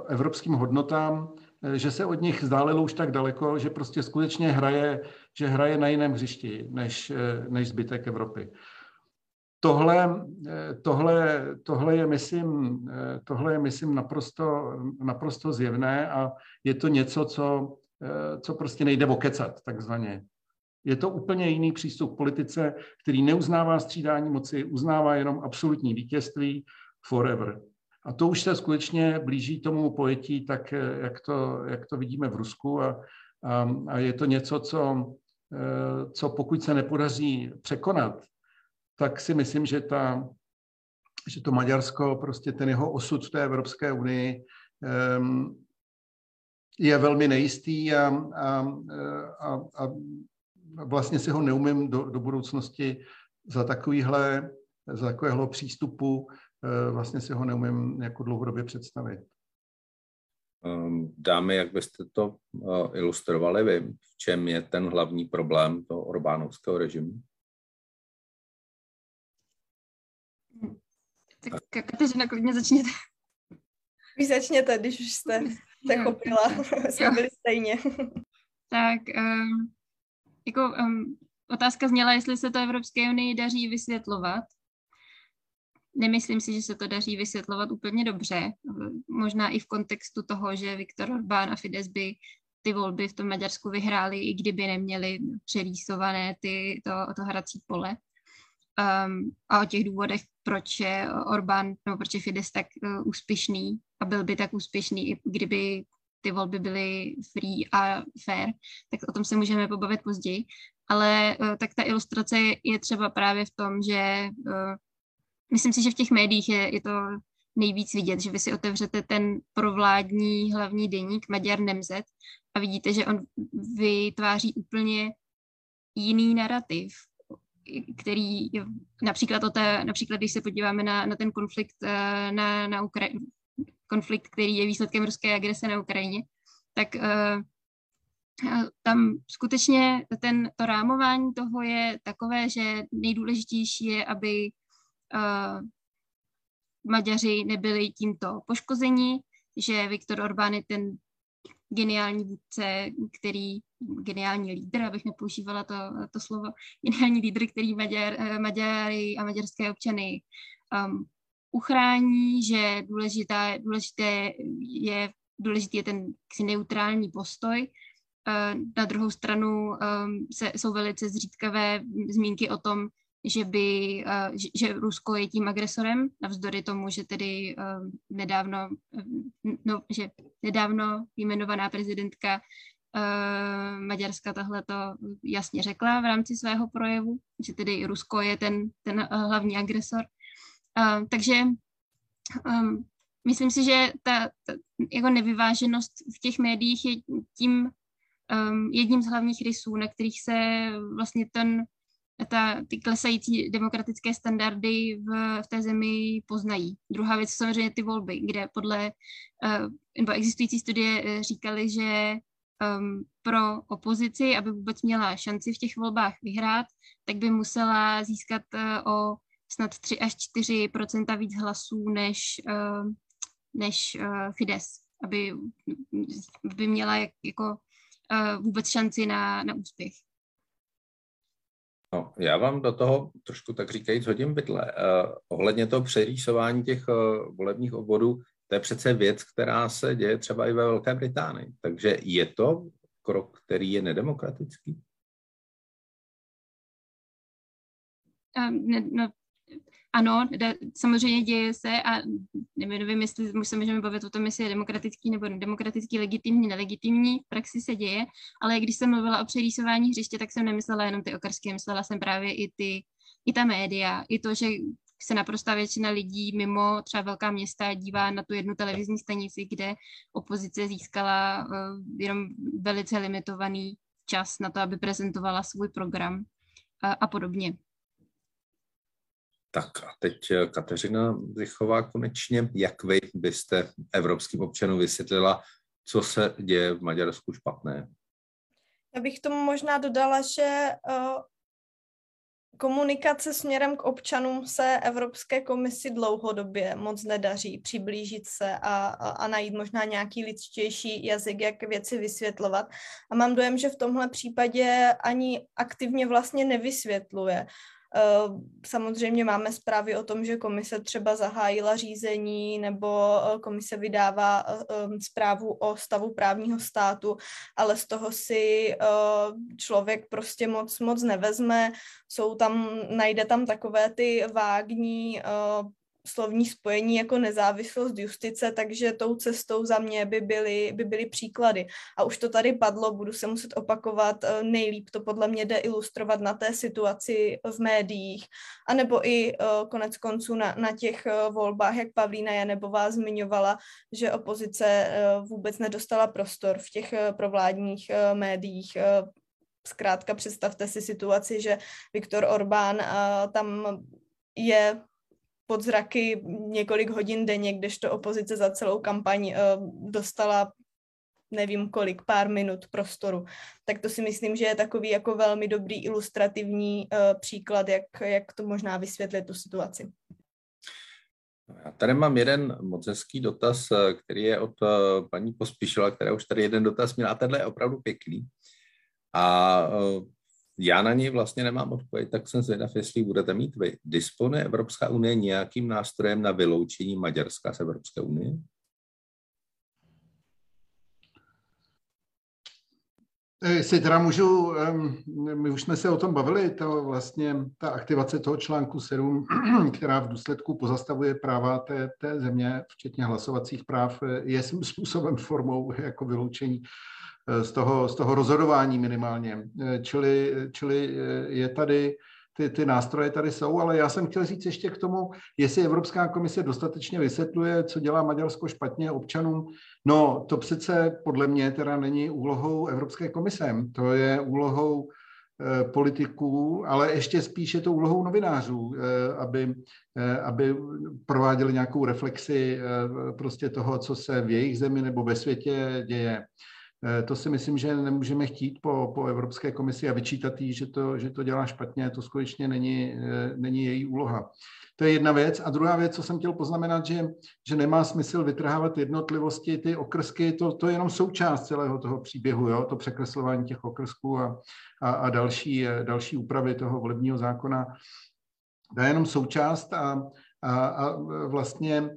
evropským hodnotám, eh, že se od nich zdálilo už tak daleko, že prostě skutečně hraje, že hraje na jiném hřišti než, než zbytek Evropy. Tohle, tohle, tohle, je, myslím, tohle je, myslím, naprosto, naprosto zjevné a je to něco, co, co prostě nejde okecat, takzvaně. Je to úplně jiný přístup k politice, který neuznává střídání moci, uznává jenom absolutní vítězství forever. A to už se skutečně blíží tomu pojetí, tak jak to, jak to vidíme v Rusku. A, a, a je to něco, co, eh, co pokud se nepodaří překonat, tak si myslím, že, ta, že to Maďarsko, prostě ten jeho osud v té Evropské unii um, je velmi nejistý a, a, a, a vlastně si ho neumím do, do budoucnosti za takovýhle, za takového přístupu eh, vlastně si ho neumím jako dlouhodobě představit. Ehm, dámy, jak byste to eh, ilustrovali vy? V čem je ten hlavní problém toho Orbánovského režimu? Tak Kateřina, klidně začněte. Vy začněte, když už jste se chopila. Jsme byli stejně. tak um, jako um, otázka zněla, jestli se to Evropské unii daří vysvětlovat. Nemyslím si, že se to daří vysvětlovat úplně dobře. Možná i v kontextu toho, že Viktor Orbán a Fidesz by ty volby v tom Maďarsku vyhráli, i kdyby neměli přerýsované ty, to, to hrací pole. Um, a o těch důvodech, proč je Orbán, nebo proč je Fidesz tak uh, úspěšný a byl by tak úspěšný, i kdyby ty volby byly free a fair, tak o tom se můžeme pobavit později. Ale uh, tak ta ilustrace je třeba právě v tom, že uh, myslím si, že v těch médiích je, je to nejvíc vidět, že vy si otevřete ten provládní hlavní deník Maďar Nemzet a vidíte, že on vytváří úplně jiný narrativ, který například, o té, například když se podíváme na, na ten konflikt eh, na, na Ukra- konflikt, který je výsledkem ruské agrese na Ukrajině, tak uh, tam skutečně ten, to rámování toho je takové, že nejdůležitější je, aby uh, Maďaři nebyli tímto poškozeni, že Viktor Orbán je ten geniální vůdce, který, geniální lídr, abych nepoužívala to, to slovo, geniální lídr, který Maďar, Maďary a maďarské občany um, uchrání, že důležitá, důležité je, důležitý je ten neutrální postoj. Uh, na druhou stranu um, se, jsou velice zřídkavé zmínky o tom, že by, uh, že, Rusko je tím agresorem, navzdory tomu, že tedy uh, nedávno, no, že nedávno jmenovaná prezidentka Maďarska tohle to jasně řekla v rámci svého projevu, že tedy Rusko je ten, ten hlavní agresor. Uh, takže um, myslím si, že ta, ta jako nevyváženost v těch médiích je tím um, jedním z hlavních rysů, na kterých se vlastně ten ta, ty klesající demokratické standardy v, v té zemi poznají. Druhá věc jsou samozřejmě ty volby, kde podle uh, nebo existující studie uh, říkali, že um, pro opozici, aby vůbec měla šanci v těch volbách vyhrát, tak by musela získat uh, o snad 3 až 4 víc hlasů než, uh, než uh, Fides, aby, by měla jak, jako uh, vůbec šanci na, na úspěch. No, já vám do toho trošku tak říkajíc hodím bydle. Uh, ohledně toho přerýsování těch uh, volebních obvodů, to je přece věc, která se děje třeba i ve Velké Británii. Takže je to krok, který je nedemokratický? Um, ne, no, ano, da, samozřejmě děje se a nevím, jestli se můžeme bavit o tom, jestli je demokratický nebo demokratický, legitimní, nelegitimní, v praxi se děje, ale když jsem mluvila o přerýsování hřiště, tak jsem nemyslela jenom ty okrsky, myslela jsem právě i ty, i ta média, i to, že se naprostá většina lidí mimo třeba velká města dívá na tu jednu televizní stanici, kde opozice získala uh, jenom velice limitovaný čas na to, aby prezentovala svůj program a, a podobně. Tak a teď eh, Kateřina Zichová konečně, jak vy byste evropským občanům vysvětlila, co se děje v Maďarsku špatné? Já bych tomu možná dodala, že uh, komunikace směrem k občanům se Evropské komisi dlouhodobě moc nedaří přiblížit se a, a, a najít možná nějaký lidštější jazyk, jak věci vysvětlovat. A mám dojem, že v tomhle případě ani aktivně vlastně nevysvětluje. Eh, samozřejmě máme zprávy o tom, že komise třeba zahájila řízení nebo eh, komise vydává eh, zprávu o stavu právního státu, ale z toho si člověk prostě moc, moc nevezme. Jsou tam, najde tam takové ty vágní slovní spojení jako nezávislost justice, takže tou cestou za mě by byly, by byly příklady. A už to tady padlo, budu se muset opakovat, eh, nejlíp to podle mě jde ilustrovat na té situaci v médiích, anebo i eh, konec konců na, na těch eh, volbách, jak Pavlína Janebová zmiňovala, že opozice vůbec nedostala prostor v těch provládních médiích. Zkrátka představte si situaci, že Viktor Orbán tam je pod zraky několik hodin denně, kdežto opozice za celou kampaň dostala nevím kolik, pár minut prostoru. Tak to si myslím, že je takový jako velmi dobrý ilustrativní uh, příklad, jak, jak to možná vysvětlit tu situaci. Já tady mám jeden moc hezký dotaz, eh, který je od paní Pospíšila, která už tady jeden dotaz měla a tenhle je opravdu pěkný. A já na něj vlastně nemám odpověď, tak jsem zvědav, jestli budete mít vy. Disponuje Evropská unie nějakým nástrojem na vyloučení Maďarska z Evropské unie? Jestli teda můžu, my už jsme se o tom bavili, to vlastně ta aktivace toho článku 7, která v důsledku pozastavuje práva té, té země, včetně hlasovacích práv, je svým způsobem formou jako vyloučení eh, z toho, z toho rozhodování minimálně. Eh, čili, čili eh, je tady ty, ty nástroje tady jsou, ale já jsem chtěl říct ještě k tomu, jestli Evropská komise dostatečně vysvětluje, co dělá Maďarsko špatně občanům. No, to přece podle mě teda není úlohou Evropské komise, to je úlohou eh, politiků, ale ještě spíš je to úlohou novinářů, eh, aby, eh, aby prováděli nějakou reflexi prostě toho, co se v jejich zemi nebo ve světě děje. Eh, to si myslím, že nemůžeme chtít po, po Evropské komisi a vyčítat jí, že to, že to dělá špatně. To skutečně není, eh, není její úloha. To je jedna věc. A druhá věc, co jsem chtěl poznamenat, že, že nemá smysl vytrhávat jednotlivosti, ty okrsky, to, to je jenom součást celého toho příběhu, jo? to překreslování těch okrsků a, a, a další, eh, další úpravy toho volebního zákona. To je jenom součást a, a, a vlastně e,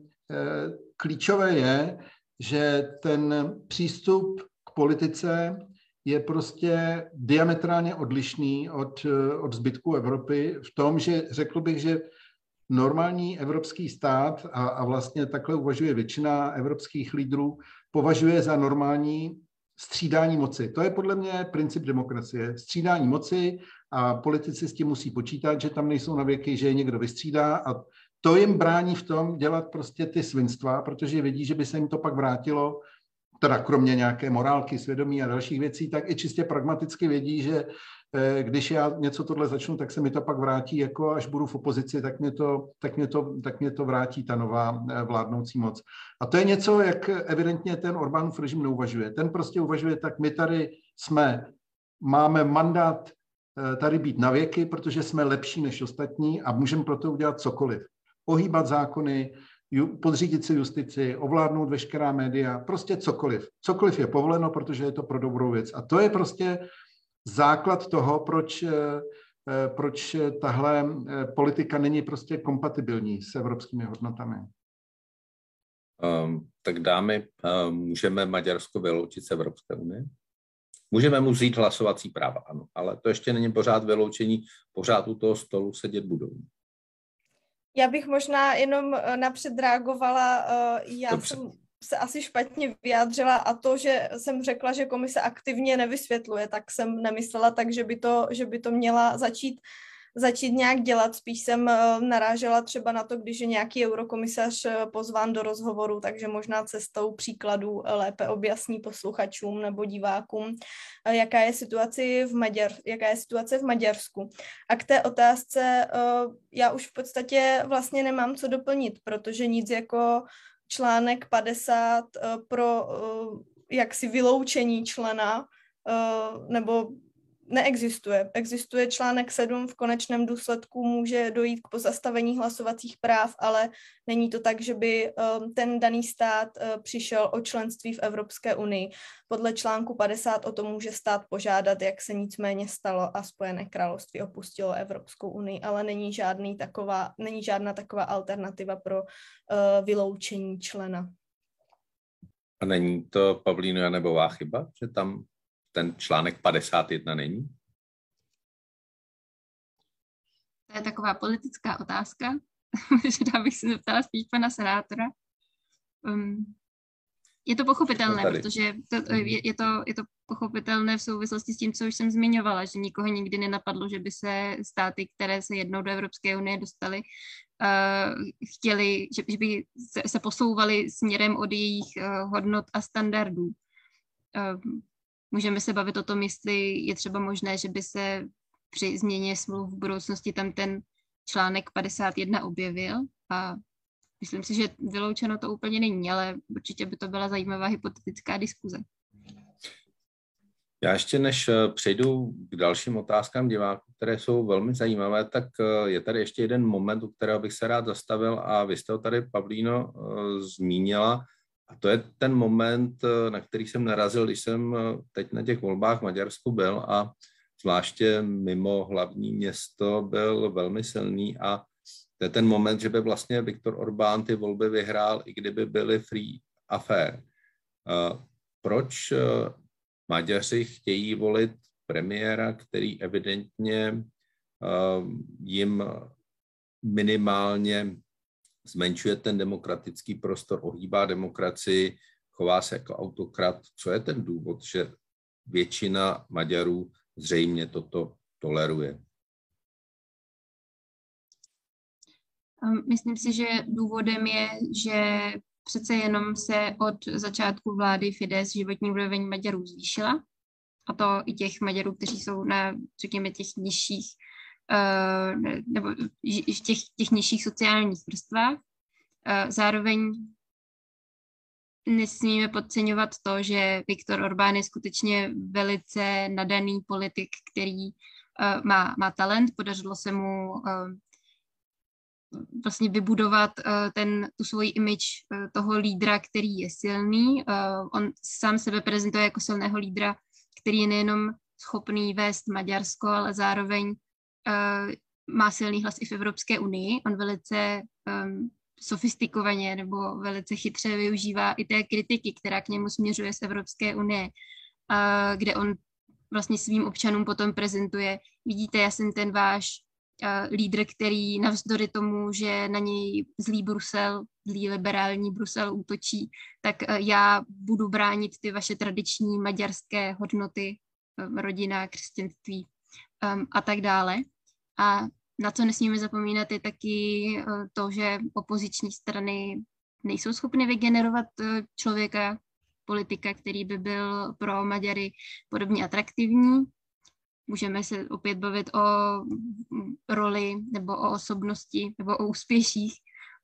klíčové je, že ten přístup politice je prostě diametrálně odlišný od, od zbytku Evropy v tom, že řekl bych, že normální evropský stát, a, a vlastně takhle uvažuje většina evropských lídrů, považuje za normální střídání moci. To je podle mě princip demokracie. Střídání moci a politici s tím musí počítat, že tam nejsou na věky, že je někdo vystřídá a to jim brání v tom dělat prostě ty svinstva, protože vidí, že by se jim to pak vrátilo teda kromě nějaké morálky, svědomí a dalších věcí, tak i čistě pragmaticky vědí, že eh, když já něco tohle začnu, tak se mi to pak vrátí, jako až budu v opozici, tak mě to, tak mě to, tak mě to vrátí ta nová eh, vládnoucí moc. A to je něco, jak evidentně ten Orbánův režim neuvažuje. Ten prostě uvažuje, tak my tady jsme, máme mandát eh, tady být na věky, protože jsme lepší než ostatní a můžeme proto udělat cokoliv. Ohýbat zákony, podřídit si justici, ovládnout veškerá média, prostě cokoliv. Cokoliv je povoleno, protože je to pro dobrou věc. A to je prostě základ toho, proč, eh, eh, proč tahle eh, politika není prostě kompatibilní s evropskými hodnotami. Um, tak dámy, um, můžeme Maďarsko vyloučit z Evropské unie? Můžeme mu vzít hlasovací práva, ano, ale to ještě není pořád vyloučení, pořád u toho stolu sedět budou. Já bych možná jenom eh, napřed reagovala, eh, já Dobře. jsem se asi špatně vyjádřila a to, že jsem řekla, že komise aktivně nevysvětluje, tak jsem nemyslela tak, že by to, že by to měla začít začít nějak dělat. Spíš jsem eh, narážela třeba na to, když je nějaký eurokomisař eh, pozván do rozhovoru, takže možná cestou příkladů eh, lépe objasní posluchačům nebo divákům, jaká je situace v, Maďar, jaká je situace v Maďarsku. A k té otázce já už v podstatě vlastně nemám co doplnit, protože nic jako článek 50 pro jaksi vyloučení člena nebo neexistuje. Existuje článek 7, v konečném důsledku může dojít k pozastavení hlasovacích práv, ale není to tak, že by um, ten daný stát uh, přišel o členství v Evropské unii. Podle článku 50 o to může stát požádat, jak se nicméně stalo a Spojené království opustilo Evropskou unii, ale není, žádný taková, není žádná taková alternativa pro uh, vyloučení člena. A není to Pavlínu Janebová chyba, že tam ten článek 51 není? To je taková politická otázka. možná bych se zeptala spíš pana senátora. Um, je to pochopitelné, protože to, je, je, to, je to pochopitelné v souvislosti s tím, co už jsem zmiňovala, že nikoho nikdy nenapadlo, že by se státy, které se jednou do Evropské unie dostaly, uh, chtěli, že, že by se, se posouvaly směrem od jejich uh, hodnot a standardů. Uh, můžeme se bavit o tom, jestli je třeba možné, že by se při změně smluv v budoucnosti tam ten článek 51 objevil a myslím si, že vyloučeno to úplně není, ale určitě by to byla zajímavá hypotetická diskuze. Já ještě než eh, přejdu k dalším otázkám diváků, které jsou velmi zajímavé, tak eh, je tady ještě jeden moment, u kterého bych se rád zastavil a vy jste ho tady, Pavlíno, eh, zmínila, a to je ten moment, na který jsem narazil, když jsem teď na těch volbách v Maďarsku byl a zvláště mimo hlavní město byl velmi silný a to je ten moment, že by vlastně Viktor Orbán ty volby vyhrál, i kdyby byly free a fair. Proč Maďaři chtějí volit premiéra, který evidentně jim minimálně zmenšuje ten demokratický prostor, ohýbá demokracii, chová se jako autokrat. Co je ten důvod, že většina Maďarů zřejmě toto toleruje? Myslím si, že důvodem je, že přece jenom se od začátku vlády Fides životní úroveň Maďarů zvýšila, a to i těch Maďarů, kteří jsou na, řekněme, těch nižších, nebo v těch, těch nižších sociálních vrstvách. Uh, zároveň nesmíme podceňovat to, že Viktor Orbán je skutečně velice nadaný politik, který uh, má, má talent, podařilo se mu vlastně vybudovat ten, tu svoji image toho lídra, který je silný. On sám sebe prezentuje jako silného lídra, který je nejenom schopný vést Maďarsko, ale zároveň má silný hlas i v Evropské unii. On velice um, sofistikovaně nebo velice chytře využívá i té kritiky, která k němu směřuje z Evropské unie, uh, kde on vlastně svým občanům potom prezentuje, vidíte, já jsem ten váš uh, lídr, který navzdory tomu, že na něj zlý Brusel, zlý liberální Brusel útočí, tak uh, já budu bránit ty vaše tradiční maďarské hodnoty, um, rodina, křesťanství um, a tak dále. A na co nesmíme zapomínat je taky uh, to, že opoziční strany nejsou schopny vygenerovat uh, člověka, politika, který by byl pro Maďary podobně atraktivní. Můžeme se opět bavit o roli nebo o osobnosti nebo o úspěších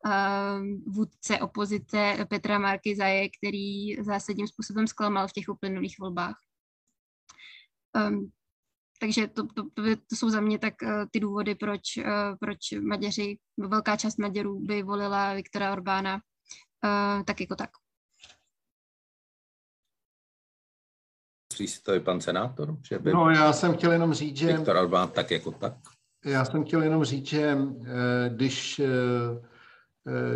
uh, vůdce opozice Petra Zaje, který zásadním způsobem zklamal v těch uplynulých volbách. Takže to, to, to, to jsou za mě tak uh, ty důvody, proč, uh, proč Maďaři, velká část Maďarů by volila Viktora Orbána uh, tak jako tak. Myslí si to i pan senátor? Že by no, já jsem chtěl jenom říct, že... Viktor Orbán tak jako tak. Já jsem chtěl jenom říct, že když,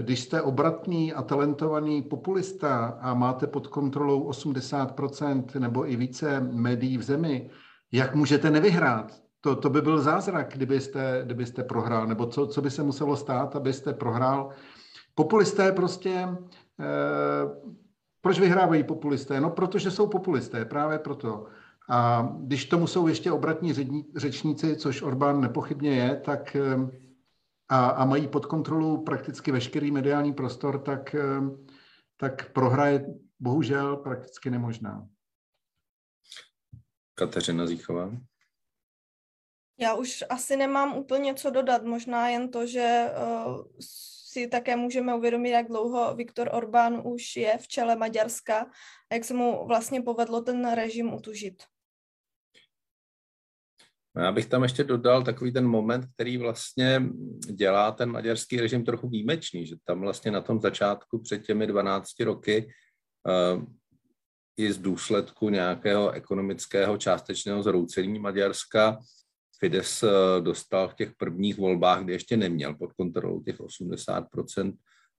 když jste obratný a talentovaný populista a máte pod kontrolou 80% nebo i více médií v zemi, jak můžete nevyhrát? To, to by byl zázrak, kdybyste, kdybyste prohrál, nebo co, co by se muselo stát, abyste prohrál. Populisté prostě, eh, proč vyhrávají populisté? No, protože jsou populisté, právě proto. A když tomu jsou ještě obratní řečníci, což Orbán nepochybně je, tak eh, a, a mají pod kontrolou prakticky veškerý mediální prostor, tak, eh, tak prohra je bohužel prakticky nemožná. Kateřina Zíchová. Já už asi nemám úplně co dodat, možná jen to, že uh, si také můžeme uvědomit, jak dlouho Viktor Orbán už je v čele Maďarska a jak se mu vlastně povedlo ten režim utužit. No, já bych tam ještě dodal takový ten moment, který vlastně dělá ten maďarský režim trochu výjimečný, že tam vlastně na tom začátku před těmi 12 roky uh, i z důsledku nějakého ekonomického částečného zroucení Maďarska Fides eh, dostal v těch prvních volbách, kdy ještě neměl pod kontrolou těch 80%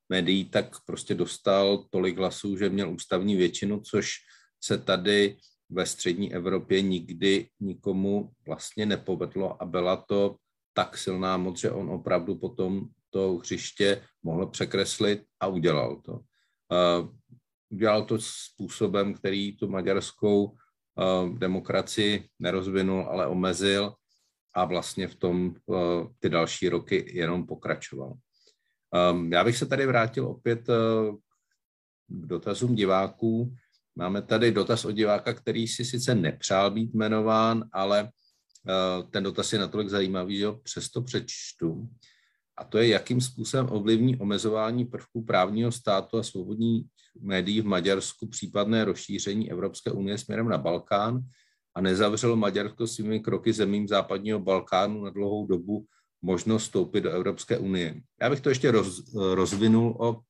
médií, tak prostě dostal tolik hlasů, že měl ústavní většinu, což se tady ve střední Evropě nikdy nikomu vlastně nepovedlo a byla to tak silná moc, že on opravdu potom to hřiště mohl překreslit a udělal to. Udělal to způsobem, který tu maďarskou uh, demokracii nerozvinul, ale omezil a vlastně v tom uh, ty další roky jenom pokračoval. Um, já bych se tady vrátil opět uh, k dotazům diváků. Máme tady dotaz od diváka, který si sice nepřál být jmenován, ale ten dotaz je natolik zajímavý, že ho přesto přečtu. A to je, jakým způsobem ovlivní omezování prvků právního státu a svobodní médií v Maďarsku případné rozšíření Evropské unie směrem na Balkán a nezavřelo Maďarsko svými kroky zemím západního Balkánu na dlouhou dobu možnost vstoupit do Evropské unie. Já bych to ještě roz, rozvinul o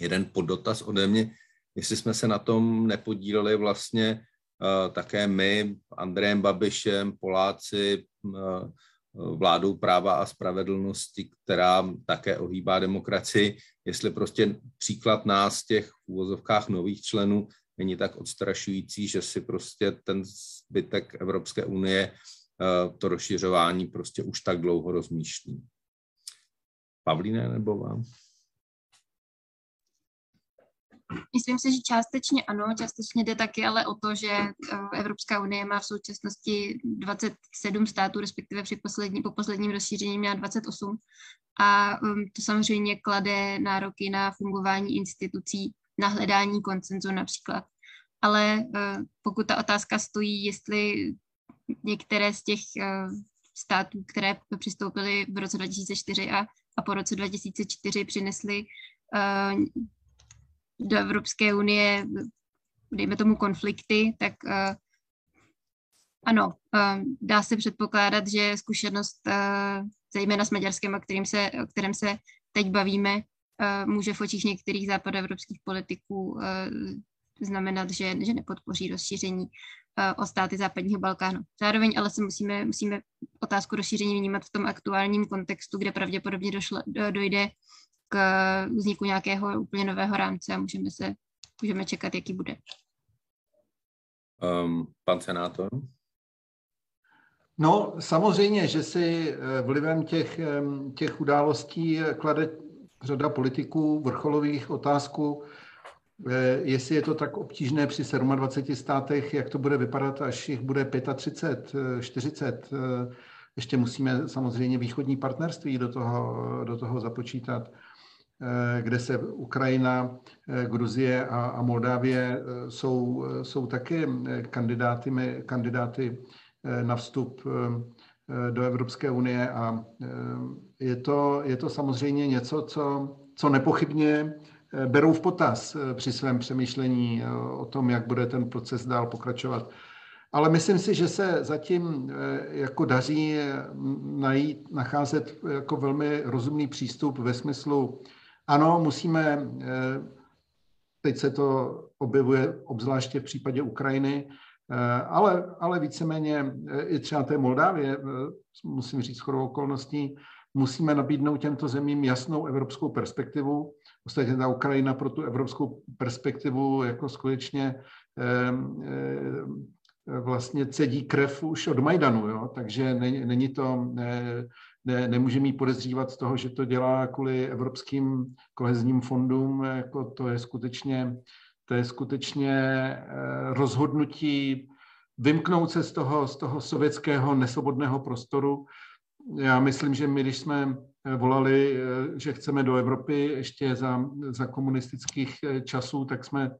jeden poddotaz ode mě, jestli jsme se na tom nepodíleli vlastně uh, také my, Andrejem Babišem, Poláci, uh, vládou práva a spravedlnosti, která také ohýbá demokracii, jestli prostě příklad nás, těch v úvozovkách nových členů, není tak odstrašující, že si prostě ten zbytek Evropské unie uh, to rozšiřování prostě už tak dlouho rozmýšlí. Pavlíne nebo vám? Myslím si, že částečně ano, částečně jde taky ale o to, že eh, Evropská unie má v současnosti 27 států, respektive při poslední, po posledním rozšíření měla 28 a um, to samozřejmě klade nároky na fungování institucí, na hledání koncenzu například. Ale uh, pokud ta otázka stojí, jestli některé z těch uh, států, které přistoupily v roce 2004 a, a po roce 2004 přinesly do Evropské unie, dejme tomu konflikty, tak uh, ano, uh, dá se předpokládat, že zkušenost uh, zejména s Maďarskem, o kterým se, o kterém se teď bavíme, může v očích některých západoevropských politiků znamenat, že, že nepodpoří rozšíření o státy západního Balkánu. Zároveň ale se musíme, musíme otázku rozšíření vnímat v tom aktuálním kontextu, kde pravděpodobně došlo, do, dojde k vzniku nějakého úplně nového rámce a můžeme se můžeme čekat, jaký bude. Um, pan senátor? No, samozřejmě, že si eh, vlivem těch, těch událostí klade řada politiků vrcholových otázku, eh, jestli je to tak obtížné při 27 státech, jak to bude vypadat, až jich bude 35, 40. Eh, ještě musíme samozřejmě východní partnerství do toho, do toho započítat. Eh, kde se Ukrajina, eh, Gruzie a, a Moldávie eh, jsou, jsou také kandidáty, kandidáty na vstup do Evropské unie a je to, je to samozřejmě něco, co, co nepochybně berou v potaz při svém přemýšlení o tom, jak bude ten proces dál pokračovat. Ale myslím si, že se zatím jako daří najít, nacházet jako velmi rozumný přístup ve smyslu ano, musíme, eh, teď se to objevuje obzvláště v případě Ukrajiny, eh, ale, ale víceméně eh, i třeba té Moldávie, musím říct shodou okolností, musíme nabídnout těmto zemím jasnou evropskou perspektivu. Ostatně ta Ukrajina pro tu evropskou perspektivu jako skutečně vlastně cedí krev už od Majdanu, jo? takže není, není to, ne, nemůže mít podezřívat z toho, že to dělá kvůli evropským kohezním fondům, jako to je skutečně, to je skutečně eh, rozhodnutí vymknout se z toho, z toho sovětského nesvobodného prostoru. Já myslím, že my, když jsme eh, volali, eh, že chceme do Evropy ještě za, za komunistických časů, tak jsme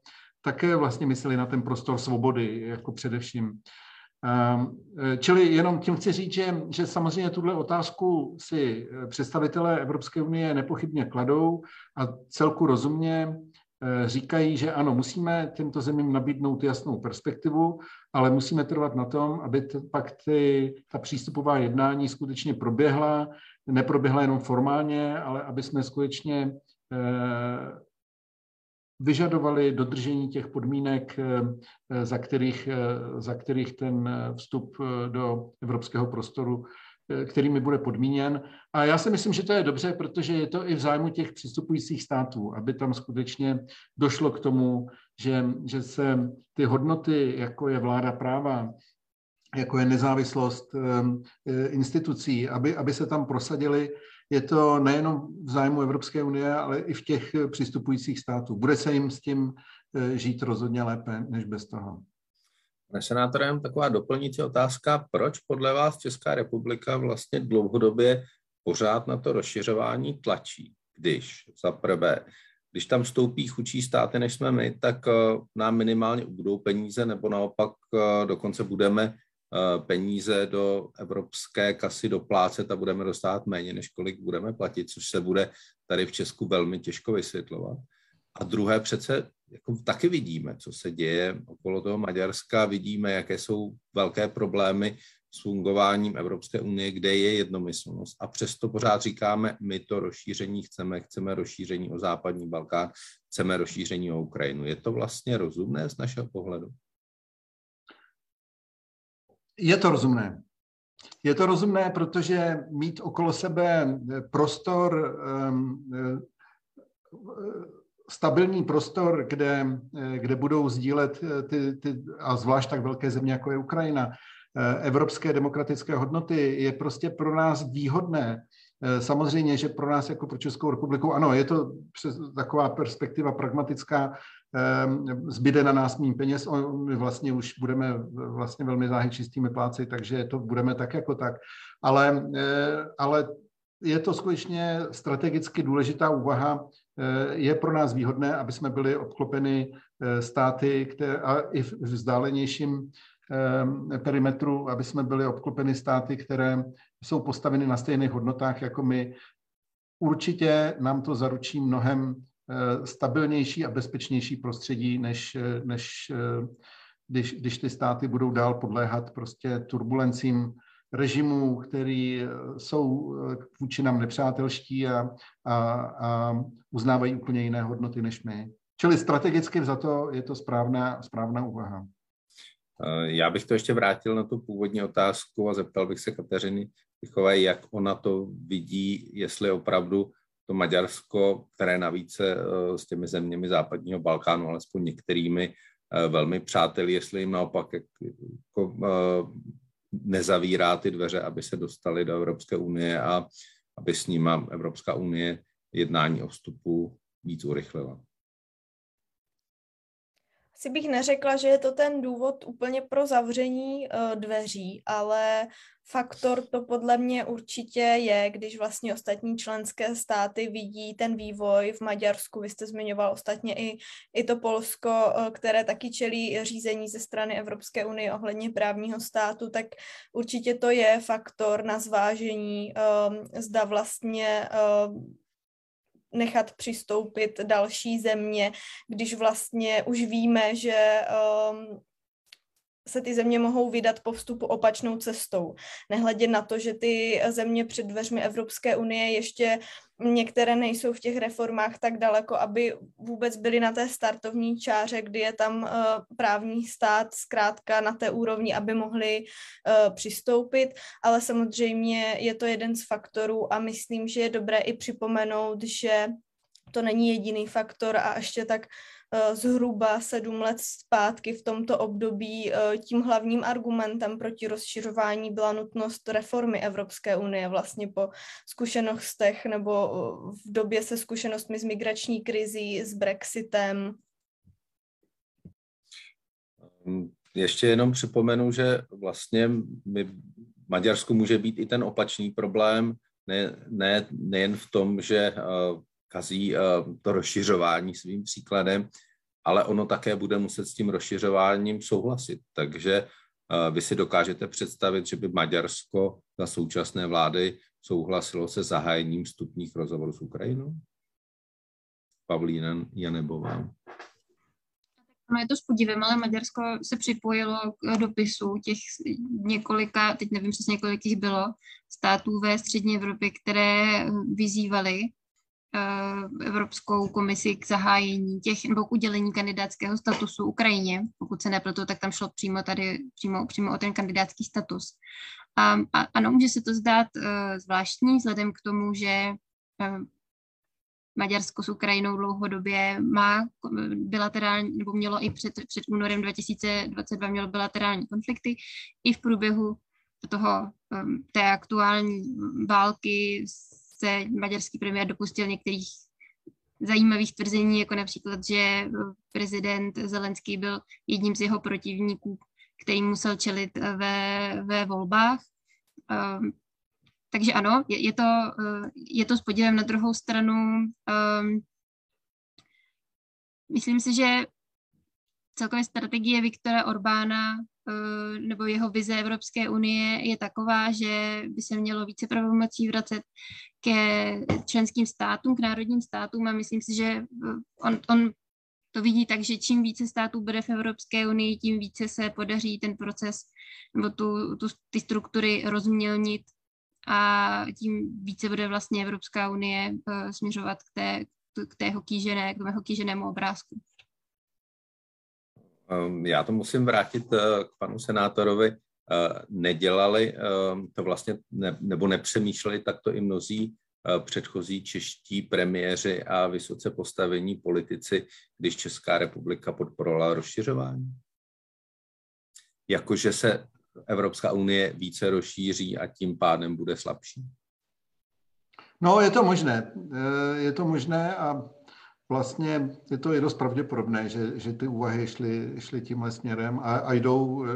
také vlastně mysleli na ten prostor svobody, jako především. Ehm, eh, čili jenom tím chci říct, že, že samozřejmě tuhle otázku si eh, představitelé Evropské unie nepochybně kladou a celku rozumně eh, říkají, že ano, musíme těmto zemím nabídnout jasnou perspektivu, ale musíme trvat na tom, aby t, pak ty, ta přístupová jednání skutečně proběhla, neproběhla jenom formálně, ale aby jsme skutečně vyžadovali dodržení těch podmínek, eh, za kterých, eh, za kterých ten vstup eh, do evropského prostoru kterými bude podmíněn. A já si myslím, že to je dobře, protože je to i v zájmu těch přistupujících států, aby tam skutečně došlo k tomu, že, že se ty hodnoty, jako je vláda práva, jako je nezávislost institucí, aby, aby se tam prosadily je to nejenom v zájmu Evropské unie, ale i v těch přistupujících států. Bude se jim s tím žít rozhodně lépe než bez toho. Pane senátorem, taková doplnící otázka, proč podle vás Česká republika vlastně dlouhodobě pořád na to rozšiřování tlačí, když za prvé, když tam vstoupí chudší státy, než jsme my, tak uh, nám minimálně ubudou peníze, nebo naopak uh, dokonce budeme peníze do evropské kasy doplácet a budeme dostat méně, než kolik budeme platit, což se bude tady v Česku velmi těžko vysvětlovat. A druhé přece jako taky vidíme, co se děje okolo toho Maďarska, vidíme, jaké jsou velké problémy s fungováním Evropské unie, kde je jednomyslnost. A přesto pořád říkáme, my to rozšíření chceme, chceme rozšíření o západní Balkán, chceme rozšíření o Ukrajinu. Je to vlastně rozumné z našeho pohledu? Je to rozumné. Je to rozumné, protože mít okolo sebe prostor um, stabilní prostor, kde, kde budou sdílet ty, ty, a zvlášť tak velké země, jako je Ukrajina, evropské demokratické hodnoty, je prostě pro nás výhodné. Samozřejmě, že pro nás jako pro Českou republiku, ano, je to taková perspektiva pragmatická, zbyde na nás méně peněz, my vlastně už budeme vlastně velmi záhy čistými pláci, takže to budeme tak jako tak. Ale, ale je to skutečně strategicky důležitá úvaha. Eh, je pro nás výhodné, aby jsme byli obklopeni eh, státy, které, a i v vzdálenějším eh, perimetru, aby jsme byli obklopeni státy, které jsou postaveny na stejných hodnotách jako my. Určitě nám to zaručí mnohem stabilnější a bezpečnější prostředí, než, než když, když ty státy budou dál podléhat prostě turbulencím režimů, který eh, jsou eh, vůči nám nepřátelští a, a, a uznávají úplně jiné hodnoty než my. Čili strategicky za to je to správná, správná úvaha. Eh, já bych to ještě vrátil na tu původní otázku a zeptal bych se Kateřiny Pichové, jak ona to vidí, jestli opravdu to Maďarsko, které navíc s těmi zeměmi západního Balkánu, alespoň některými, velmi přáteli, jestli jim naopak jako, nezavírá ty dveře, aby se dostali do Evropské unie a aby s nima Evropská unie jednání o vstupu víc urychlila. Asi bych neřekla, že je to ten důvod úplně pro zavření uh, dveří, ale faktor to podle mě určitě je, když vlastně ostatní členské státy vidí ten vývoj v Maďarsku. Vy jste zmiňoval ostatně i, i to Polsko, uh, které taky čelí řízení ze strany Evropské unie ohledně právního státu, tak určitě to je faktor na zvážení, um, zda vlastně nechat přistoupit další země, když vlastně už víme, že um, se ty země mohou vydat po vstupu opačnou cestou. Nehledě na to, že ty země před dveřmi Evropské unie ještě některé nejsou v těch reformách tak daleko, aby vůbec byly na té startovní čáře, kdy je tam uh, právní stát zkrátka na té úrovni, aby mohli uh, přistoupit, ale samozřejmě je to jeden z faktorů a myslím, že je dobré i připomenout, že to není jediný faktor a ještě tak Eh, zhruba sedm let zpátky v tomto období eh, tím hlavním argumentem proti rozšiřování byla nutnost reformy Evropské unie vlastně po zkušenostech nebo eh, v době se zkušenostmi s migrační krizí, s Brexitem. Ehm, ještě jenom připomenu, že vlastně my, v Maďarsku může být i ten opačný problém, ne, ne, nejen v tom, že kazí to rozšiřování svým příkladem, ale ono také bude muset s tím rozšiřováním souhlasit. Takže vy si dokážete představit, že by Maďarsko za současné vlády souhlasilo se zahájením vstupních rozhovorů s Ukrajinou? Pavlína Janebová. No je to s podívem, ale Maďarsko se připojilo k dopisu těch několika, teď nevím přesně, kolik jich bylo, států ve střední Evropě, které vyzývaly Eh, Evropskou komisi k zahájení těch nebo k udělení kandidátského statusu Ukrajině. Pokud se nepletu, tak tam šlo přímo tady přímo, přímo o ten kandidátský status. A, a ano, může se to zdát uh, zvláštní vzhledem k tomu, že uh, Maďarsko s Ukrajinou dlouhodobě má bilaterální, nebo mělo i před, před únorem 2022 mělo bilaterální konflikty. I v průběhu toho, um, té aktuální války s se maďarský premiér dopustil některých zajímavých tvrzení, jako například, že prezident Zelenský byl jedním z jeho protivníků, který musel čelit ve, ve volbách. Um, takže ano, je, je, to, uh, je to s podívem na druhou stranu. Um, myslím si, že celkově strategie Viktora Orbána nebo jeho vize Evropské unie je taková, že by se mělo více pravomocí vracet ke členským státům, k národním státům a myslím si, že uh, on, on to vidí tak, že čím více států bude v Evropské unii, tím více se podaří ten proces nebo tu, tu, ty struktury rozmělnit a tím více bude vlastně Evropská unie uh, směřovat k té, k té hokýžené, k tomu hokýženému obrázku. Ehm, já to musím vrátit eh, k panu senátorovi. Eh, nedělali ehm, to vlastně, ne, nebo nepřemýšleli takto i mnozí eh, předchozí čeští premiéři a vysoce postavení politici, když Česká republika podporovala rozšiřování? Jakože se Evropská unie více rozšíří a tím pádem bude slabší? No, je to možné. Je to možné a vlastně je to je dost pravděpodobné, že, že ty úvahy šly, šly tímhle směrem a, a jdou eh,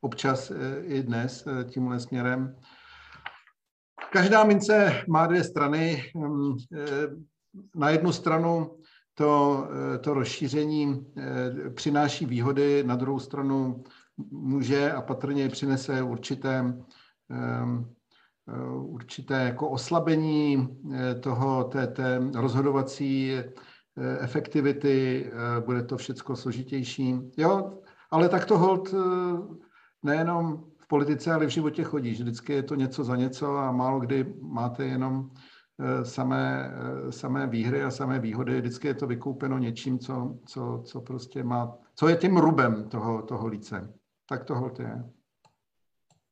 občas eh, i dnes eh, tímhle směrem. Každá mince má dvě strany. Hm, na jednu stranu to, to rozšíření přináší výhody, na druhou stranu může a patrně přinese určité, určité jako oslabení toho, té, té rozhodovací efektivity, eh, bude to všechno složitější. Jo, ale tak to hold eh, nejenom v politice, ale v životě chodí. Vždycky je to něco za něco a málo kdy máte jenom samé, samé výhry a samé výhody. Vždycky je to vykoupeno něčím, co, co, co prostě má, co je tím rubem toho, toho líce. Tak to hold je.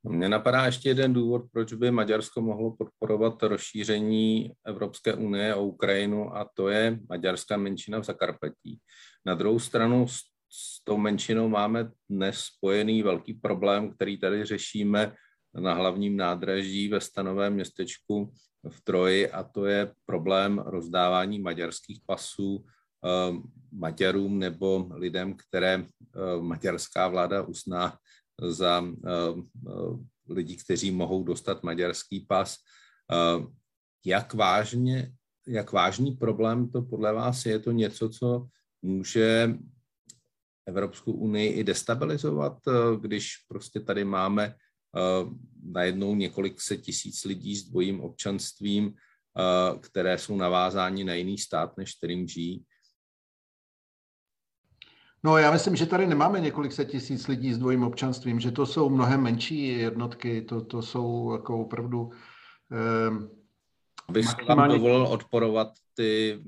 Mně napadá ještě jeden důvod, proč by Maďarsko mohlo podporovat rozšíření Evropské unie o Ukrajinu a to je maďarská menšina v Zakarpatí. Na druhou stranu s, s tou menšinou máme dnes spojený velký problém, který tady řešíme na hlavním nádraží ve stanovém městečku v Troji a to je problém rozdávání maďarských pasů eh, Maďarům nebo lidem, které eh, maďarská vláda uzná za uh, uh, lidi, kteří mohou dostat maďarský pas. Uh, jak vážně, jak vážný problém to podle vás je? Je to něco, co může Evropskou unii i destabilizovat, když prostě tady máme najednou několik set tisíc lidí s dvojím občanstvím, které jsou navázáni na jiný stát, než kterým žijí. No já myslím, že tady nemáme několik set tisíc lidí s dvojím občanstvím, že to jsou mnohem menší jednotky, to, to jsou jako opravdu... Eh, Abych maximálně... vám dovolil odporovat, ty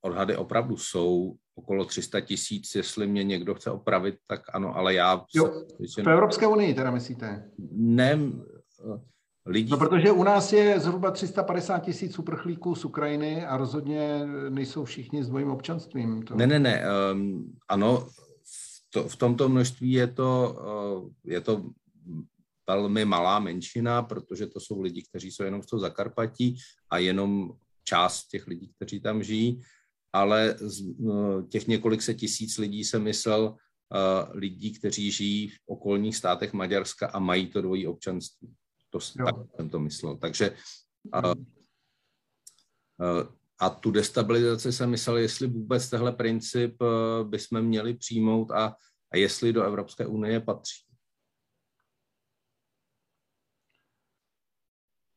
odhady opravdu jsou okolo 300 tisíc, jestli mě někdo chce opravit, tak ano, ale já... Jo, v Evropské unii teda myslíte? Ne, lidí... No, protože u nás je zhruba 350 tisíc uprchlíků z Ukrajiny a rozhodně nejsou všichni s dvojím občanstvím. To... Ne, ne, ne, um, ano, to, v tomto množství je to, eh, je to velmi malá menšina, protože to jsou lidi, kteří jsou jenom z toho Zakarpatí a jenom část těch lidí, kteří tam žijí, ale z eh, těch několik set tisíc lidí jsem myslel eh, lidí, kteří žijí v okolních státech Maďarska a mají to dvojí občanství. To tak jsem to myslel. Takže a tu destabilizaci jsem myslel, jestli vůbec tehle princip eh, bychom měli přijmout a, a jestli do Evropské unie patří.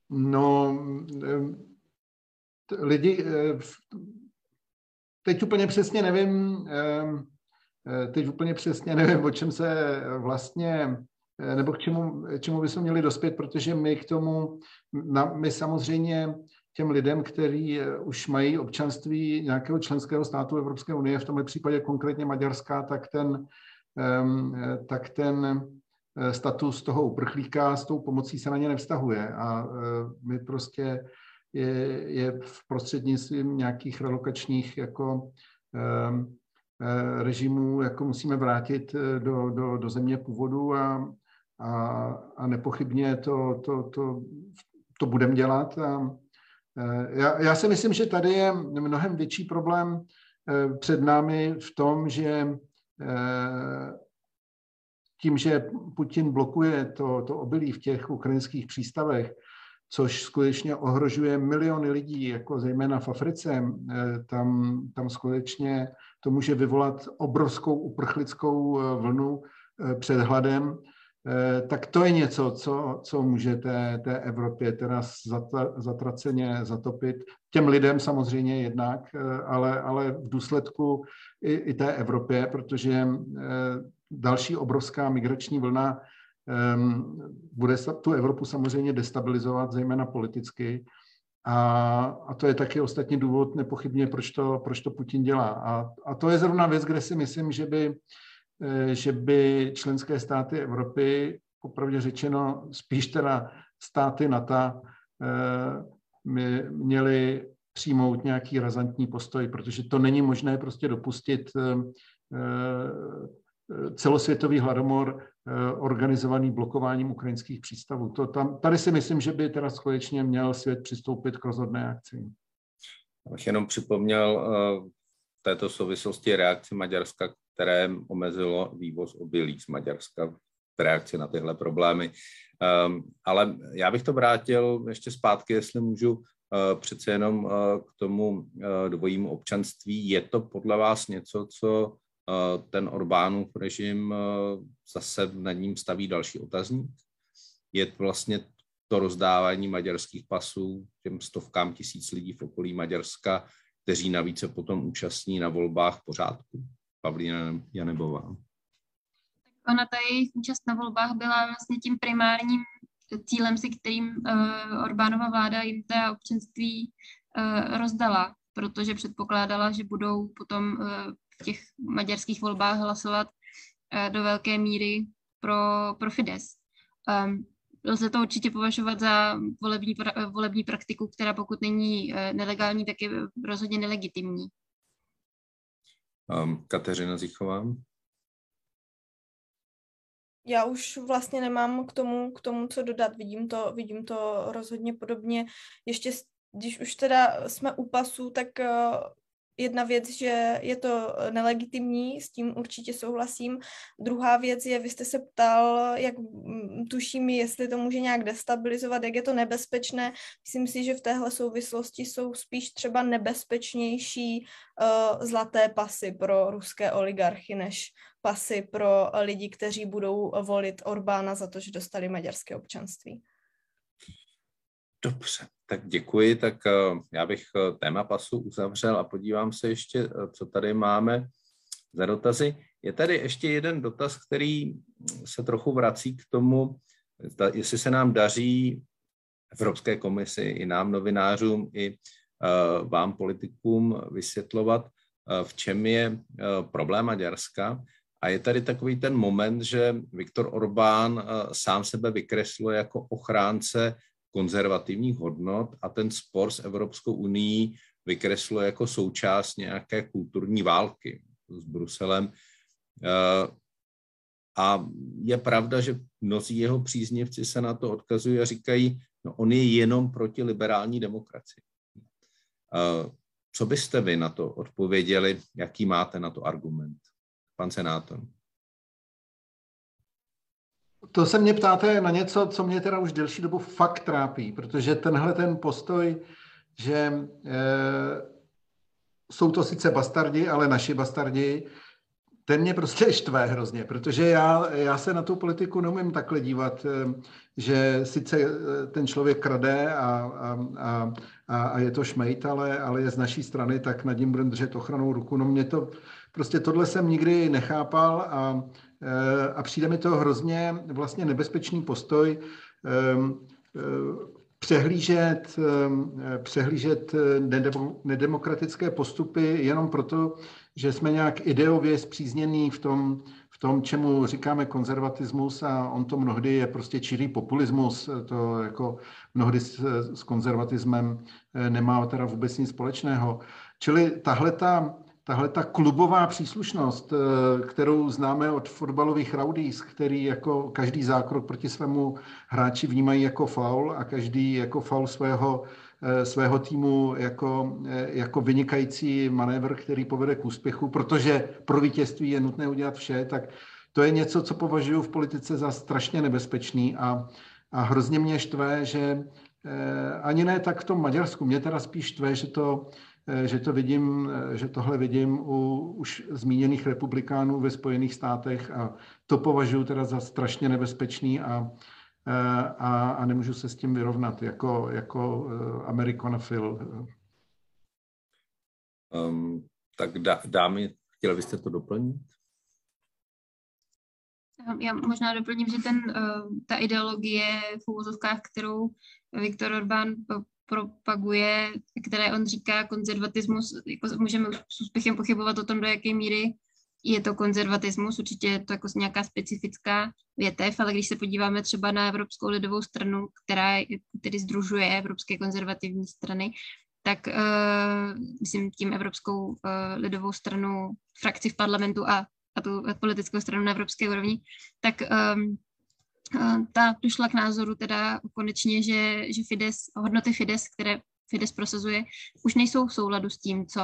No, eh, lidi, eh, teď úplně přesně nevím, teď úplně přesně nevím, o čem se vlastně, nebo k čemu, čemu bychom měli dospět, protože my k tomu, my samozřejmě těm lidem, kteří eh, už mají občanství nějakého členského státu Evropské unie, v tomhle případě konkrétně Maďarská, tak ten, eh, tak ten eh, status toho uprchlíka s tou pomocí se na ně nevztahuje. A my prostě je, je v prostřednictvím nějakých relokačních jako režimů jako musíme vrátit do, do, do země původu a, a, a nepochybně to, to, to, to budeme dělat. A, Já, já si myslím, že tady je mnohem větší problém před námi v tom, že tím, že Putin blokuje to, to obilí v těch ukrajinských přístavech, což skutečně ohrožuje miliony lidí, jako zejména v Africe, tam, tam skutečně to může vyvolat obrovskou uprchlickou vlnu před hladem, tak to je něco, co, co může té, té Evropě teda zatraceně zatopit. Těm lidem samozřejmě jednak, ale, ale v důsledku i, i té Evropě, protože další obrovská migrační vlna bude tu Evropu samozřejmě destabilizovat, zejména politicky. A, a to je taky ostatní důvod nepochybně, proč to, proč to Putin dělá. A, a to je zrovna věc, kde si myslím, že by, eh, že by členské státy Evropy, popravdě řečeno spíš teda státy NATO, eh, měly přijmout nějaký razantní postoj, protože to není možné prostě dopustit eh, celosvětový hladomor eh, organizovaný blokováním ukrajinských přístavů. To tam, tady si myslím, že by teda skutečně měl svět přistoupit k rozhodné akci. Abych jenom připomněl eh, v této souvislosti reakci Maďarska, které omezilo vývoz obilí z Maďarska v reakci na tyhle problémy. Ehm, ale já bych to vrátil ještě zpátky, jestli můžu, eh, přece jenom k tomu dvojímu občanství. Je to podle vás něco, co ten Orbánův režim zase nad ním staví další otazník. Je vlastně to rozdávání maďarských pasů těm stovkám tisíc lidí v okolí Maďarska, kteří navíc se potom účastní na volbách pořádku. Pavlína Janebová. Ona ta jejich účast na volbách byla vlastně tím primárním cílem, si kterým uh, Orbánova vláda jim ta občanství uh, rozdala, protože předpokládala, že budou potom uh, v těch maďarských volbách hlasovat eh, do velké míry pro, pro Fides. Um, lze to určitě považovat za volební, volební praktiku, která pokud není eh, nelegální, tak je rozhodně nelegitimní. Um, Kateřina Zichová? Já už vlastně nemám k tomu, k tomu, co dodat. Vidím to, vidím to rozhodně podobně. Ještě když už teda jsme u pasu, tak eh, jedna věc, že je to nelegitimní, s tím určitě souhlasím. Druhá věc je, vy jste se ptal, jak tuším, jestli to může nějak destabilizovat, jak je to nebezpečné. Myslím si, že v téhle souvislosti jsou spíš třeba nebezpečnější uh, zlaté pasy pro ruské oligarchy, než pasy pro lidi, kteří budou volit Orbána za to, že dostali maďarské občanství. Dobře, tak děkuji. Tak uh, já bych uh, téma pasu uzavřel a podívám se ještě, uh, co tady máme za dotazy. Je tady ještě jeden dotaz, který se trochu vrací k tomu, jestli se nám daří Evropské komisi, i nám novinářům, i vám politikům vysvětlovat, v čem je problém Maďarska. A je tady takový ten moment, že Viktor Orbán sám sebe vykresluje jako ochránce konzervativních hodnot a ten spor s Evropskou unii vykresluje jako součást nějaké kulturní války s Bruselem. Eh, a je pravda, že mnozí jeho příznivci se na to odkazují a říkají, no on je jenom proti liberální demokracii. Eh, co byste vy na to odpověděli? Jaký máte na to argument? Pan senátor. To se mě ptáte na něco, co mě teda už delší dobu fakt trápí, protože tenhle ten postoj, že e, jsou to sice bastardi, ale naši bastardi, ten mě prostě štve hrozně, protože já, já se na tu politiku neumím takhle dívat, eh, že sice eh, ten člověk krade a, a, a, a je to šmejt, ale, ale je z naší strany, tak nad ním budeme držet ochranou ruku. No mě to, prostě tohle jsem nikdy nechápal a a přijde mi to hrozně vlastně nebezpečný postoj ehm, eh, přehlížet, ehm, přehlížet nedemokratické postupy jenom proto, že jsme nějak ideově zpříznění v tom, v tom, čemu říkáme konzervatismus a on to mnohdy je prostě čirý populismus, to jako mnohdy s, s konzervatismem eh, nemá teda vůbec nic společného. Čili tahle ta tahle ta klubová příslušnost, eh, kterou známe od fotbalových rowdies, který jako každý zákrok proti svému hráči vnímají jako faul a každý jako faul svého svého týmu jako, jako vynikající manévr, který povede k úspěchu, protože pro vítězství je nutné udělat vše, tak to je něco, co považuji v politice za strašně nebezpečný a, a hrozně mě štve, že ani ne tak v tom Maďarsku, mě teda spíš štve, že to, že to vidím, že tohle vidím u už zmíněných republikánů ve Spojených státech a to považuji teda za strašně nebezpečný a, a, a nemůžu se s tím vyrovnat jako, jako amerikanofil. Um, tak dá, dámy, chtěla byste to doplnit? Já možná doplním, že ten, ta ideologie v úvozovkách, kterou Viktor Orbán propaguje, které on říká konzervatismus, jako můžeme s úspěchem pochybovat o tom, do jaké míry je to konzervatismus, určitě je to jako nějaká specifická větev, ale když se podíváme třeba na Evropskou lidovou stranu, která tedy združuje Evropské konzervativní strany, tak uh, myslím tím Evropskou uh, lidovou stranu, frakci v parlamentu a, a tu politickou stranu na evropské úrovni, tak um, ta došla k názoru teda konečně, že, že Fides, hodnoty Fides, které Fides prosazuje, už nejsou v souladu s tím, co,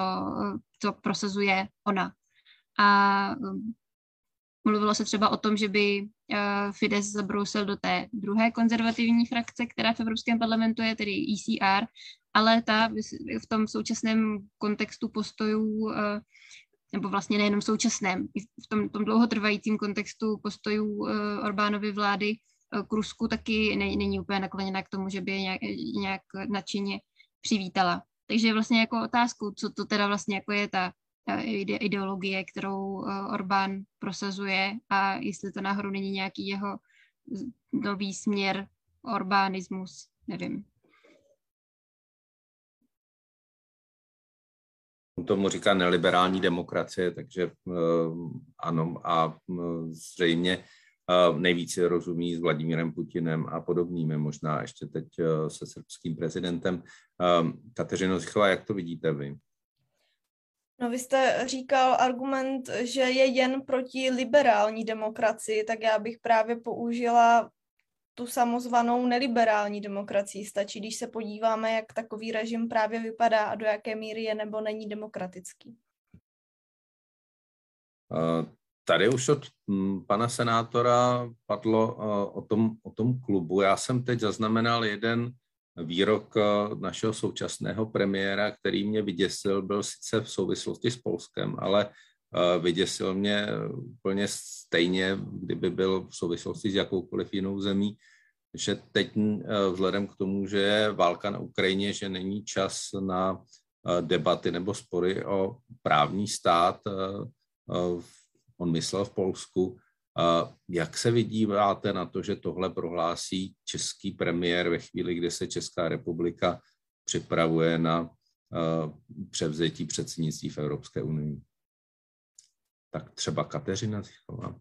co prosazuje ona. A um, mluvilo se třeba o tom, že by uh, Fides zabrousil do té druhé konzervativní frakce, která v Evropském parlamentu je, tedy ECR, ale ta v tom současném kontextu postojů uh, nebo vlastně nejenom současném, i v tom, tom dlouhotrvajícím kontextu postojů uh, Orbánovy vlády uh, k Rusku taky ne, není úplně nakloněna k tomu, že by je nějak, nějak nadšeně přivítala. Takže vlastně jako otázku, co to teda vlastně jako je ta ideologie, kterou uh, Orbán prosazuje a jestli to náhodou není nějaký jeho nový směr Orbánismus, nevím. Tomu říká neliberální demokracie, takže uh, ano a uh, zřejmě uh, nejvíce rozumí s Vladimírem Putinem a podobnými, možná ještě teď se srbským prezidentem. Kateřino Zichová, jak to vidíte vy? No vy jste říkal argument, že je jen proti liberální demokracii, tak já bych právě použila tu samozvanou neliberální demokracii. Stačí, když se podíváme, jak takový režim právě vypadá a do jaké míry je nebo není demokratický. Tady už od hm, pana senátora padlo o tom, o tom klubu. Já jsem teď zaznamenal jeden výrok našeho současného premiéra, který mě vyděsil, byl sice v souvislosti s Polskem, ale vyděsil mě úplně stejně, kdyby byl v souvislosti s jakoukoliv jinou zemí, že teď vzhledem k tomu, že je válka na Ukrajině, že není čas na debaty nebo spory o právní stát, on myslel v Polsku, jak se vydíváte na to, že tohle prohlásí český premiér ve chvíli, kdy se Česká republika připravuje na převzetí předsednictví v Evropské unii? Tak třeba Kateřina Zichová.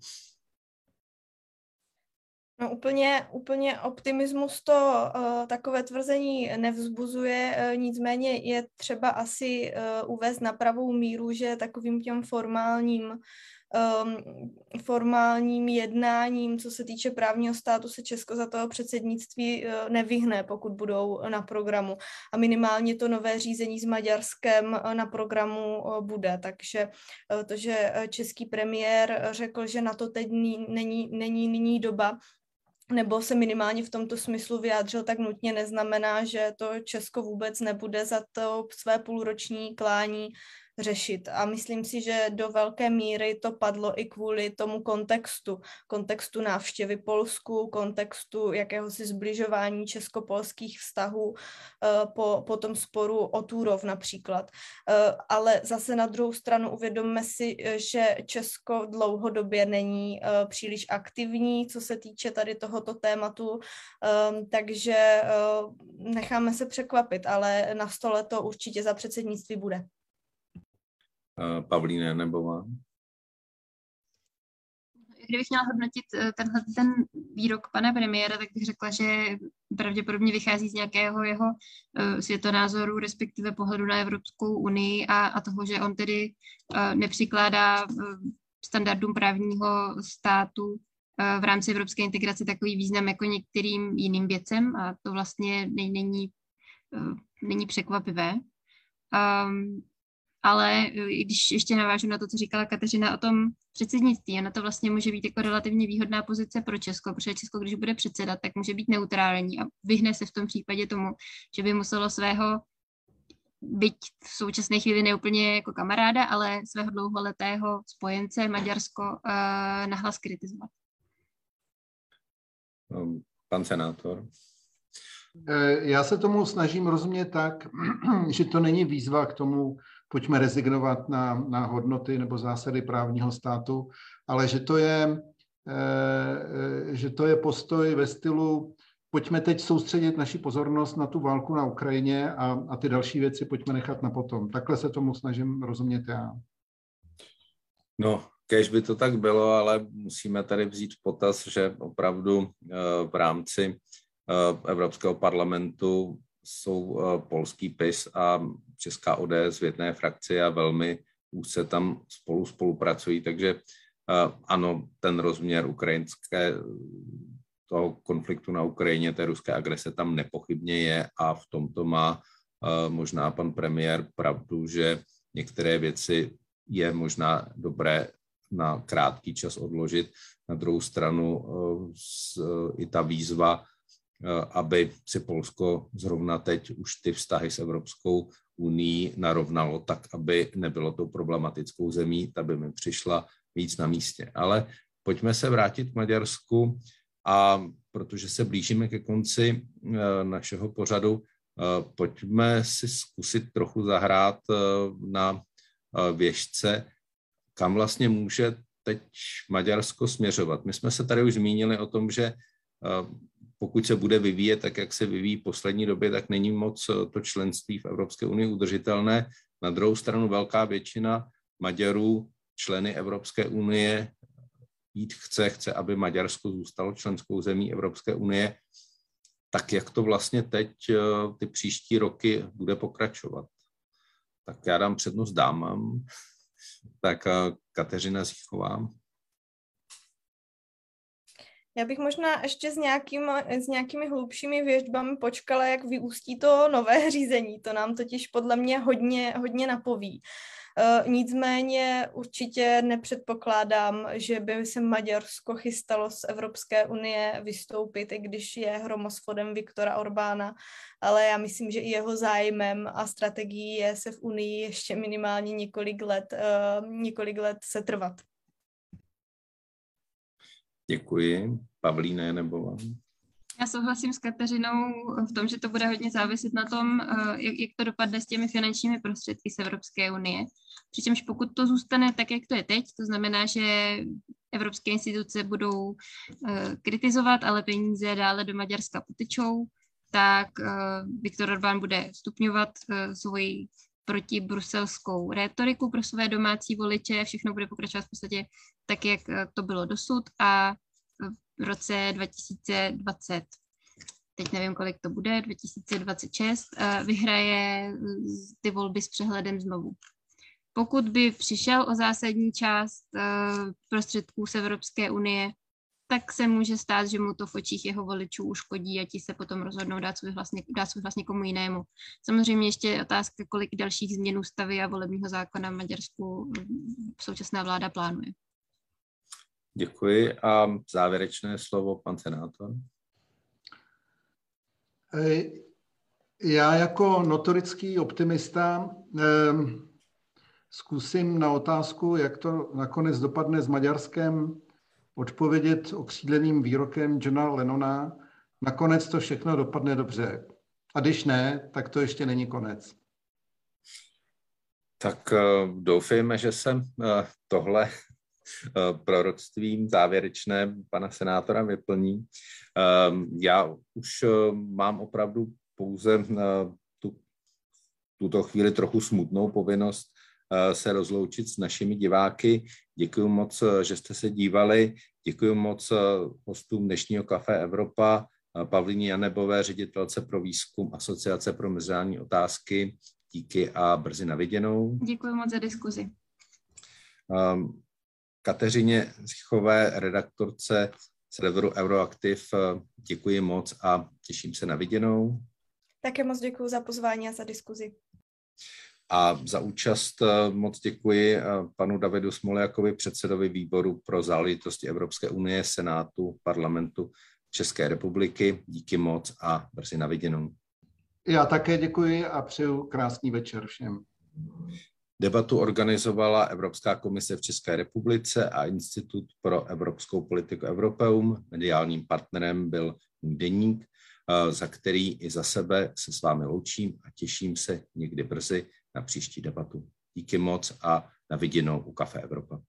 No úplně, úplně optimismus to uh, takové tvrzení nevzbuzuje, uh, nicméně je třeba asi uh, uvést na pravou míru, že takovým těm formálním um, formálním jednáním, co se týče právního státu, se Česko za toho předsednictví uh, nevyhne, pokud budou na programu. A minimálně to nové řízení s Maďarskem uh, na programu uh, bude. Takže uh, to, že český premiér řekl, že na to teď není, není nyní doba, nebo se minimálně v tomto smyslu vyjádřil, tak nutně neznamená, že to Česko vůbec nebude za to své půlroční klání řešit. A myslím si, že do velké míry to padlo i kvůli tomu kontextu. Kontextu návštěvy Polsku, kontextu jakéhosi zbližování česko-polských vztahů eh, po, po tom sporu o Túrov například. Eh, ale zase na druhou stranu uvědomme si, že Česko dlouhodobě není eh, příliš aktivní, co se týče tady tohoto tématu, takže necháme se překvapit, ale na stole to určitě za předsednictví bude. Pavlína Nebová? Kdybych měla hodnotit eh, tenhle ten výrok pana premiéra, tak bych řekla, že pravděpodobně vychází z nějakého jeho uh, světonázoru, respektive pohledu na Evropskou unii a, a toho, že on tedy nepřikládá standardům právního státu v rámci evropské integrace takový význam jako některým jiným věcem a to vlastně není není překvapivé. Um, ale když ještě navážu na to, co říkala Kateřina o tom předsednictví, ona to vlastně může být jako relativně výhodná pozice pro Česko, protože Česko, když bude předsedat, tak může být neutrální a vyhne se v tom případě tomu, že by muselo svého byť v současné chvíli neúplně jako kamaráda, ale svého dlouholetého spojence Maďarsko uh, nahlas kritizovat. Um, pan senátor. Eh, já se tomu snažím rozumět tak, že to není výzva k tomu, pojďme rezignovat na, na hodnoty nebo zásady právního státu, ale že to je, eh, že to je postoj ve stylu pojďme teď soustředit naši pozornost na tu válku na Ukrajině a, a ty další věci pojďme nechat na potom. Takhle se tomu snažím rozumět já. No, kež by to tak bylo, ale musíme tady vzít v potaz, že opravdu eh, v rámci eh, Evropského parlamentu jsou polský PIS a Česká ODS v jedné frakci a velmi úzce tam spolu spolupracují, takže ano, ten rozměr ukrajinské toho konfliktu na Ukrajině, té ruské agrese tam nepochybně je a v tomto má možná pan premiér pravdu, že některé věci je možná dobré na krátký čas odložit. Na druhou stranu i ta výzva, aby si Polsko zrovna teď už ty vztahy s Evropskou unii narovnalo tak, aby nebylo tou problematickou zemí, ta by mi přišla víc na místě. Ale pojďme se vrátit k Maďarsku. A protože se blížíme ke konci eh, našeho pořadu, eh, pojďme si zkusit trochu zahrát eh, na věžce, kam vlastně může teď Maďarsko směřovat. My jsme se tady už zmínili o tom, že pokud se bude vyvíjet tak, jak se vyvíjí v poslední době, tak není moc to členství v Evropské unii udržitelné. Na druhou stranu velká většina Maďarů členy Evropské unie jít chce, chce, aby Maďarsko zůstalo členskou zemí Evropské unie, tak jak to vlastně teď eh, ty příští roky bude pokračovat. Tak já dám přednost dámám, tak eh, Kateřina Zichová. Já bych možná ještě s, nějakým, s nějakými hlubšími věžbami počkala, jak vyústí to nové řízení. To nám totiž podle mě hodně, hodně napoví. Eh, nicméně určitě nepředpokládám, že by se Maďarsko chystalo z Evropské unie vystoupit, i když je hromosvodem Viktora Orbána, ale já myslím, že i jeho zájmem a strategií je se v unii ještě minimálně několik let, eh, několik let setrvat. Děkuji. Pavlína nebo vám? Já souhlasím s Kateřinou v tom, že to bude hodně záviset na tom, eh, jak, jak to dopadne s těmi finančními prostředky z Evropské unie. Přičemž pokud to zůstane tak, jak to je teď, to znamená, že evropské instituce budou uh, kritizovat, ale peníze dále do Maďarska potečou, tak uh, Viktor Orbán bude stupňovat uh, svoji protibruselskou rétoriku pro své domácí voliče, všechno bude pokračovat v podstatě tak, jak to bylo dosud a v roce 2020, teď nevím, kolik to bude, 2026, vyhraje ty volby s přehledem znovu. Pokud by přišel o zásadní část prostředků z Evropské unie, tak se může stát, že mu to v očích jeho voličů uškodí a ti se potom rozhodnou dát svůj hlas, dát svůj hlas někomu jinému. Samozřejmě ještě je otázka, kolik dalších změn ústavy a volebního zákona v Maďarsku současná vláda plánuje. Děkuji. A závěrečné slovo, pan senátor. Já jako notorický optimista ehm, zkusím na otázku, jak to nakonec dopadne s Maďarskem, odpovědět okřídleným výrokem Johna Lennona. Nakonec to všechno dopadne dobře. A když ne, tak to ještě není konec. Tak uh, doufejme, že se uh, tohle Eh, proroctvím závěrečné pana senátora vyplní. Ehm, já už eh, mám opravdu pouze eh, tu, tuto chvíli trochu smutnou povinnost se rozloučit s našimi diváky. Děkuji moc, že jste se dívali. Děkuji moc hostům dnešního Kafe Evropa, Pavlíně Janebové, ředitelce pro výzkum Asociace pro mezinárodní otázky. Díky a brzy na viděnou. Děkuji moc za diskuzi. Um, Kateřině Zichové, redaktorce serveru Euroaktiv, děkuji moc a těším se na viděnou. Také moc děkuji za pozvání a za diskuzi. A za účast eh, moc děkuji eh, panu Davidu Smoljakovi, předsedovi výboru pro záležitosti Evropské unie, Senátu, parlamentu České republiky. Díky moc a brzy na viděnou. Já také děkuji a přeju krásný večer všem. Debatu organizovala Evropská komise v České republice a Institut pro evropskou politiku Europeum. Mediálním partnerem byl Deník, eh, za který i za sebe se s vámi loučím a těším se někdy brzy na příští debatu. Díky moc a na viděnou u Kafe Evropa.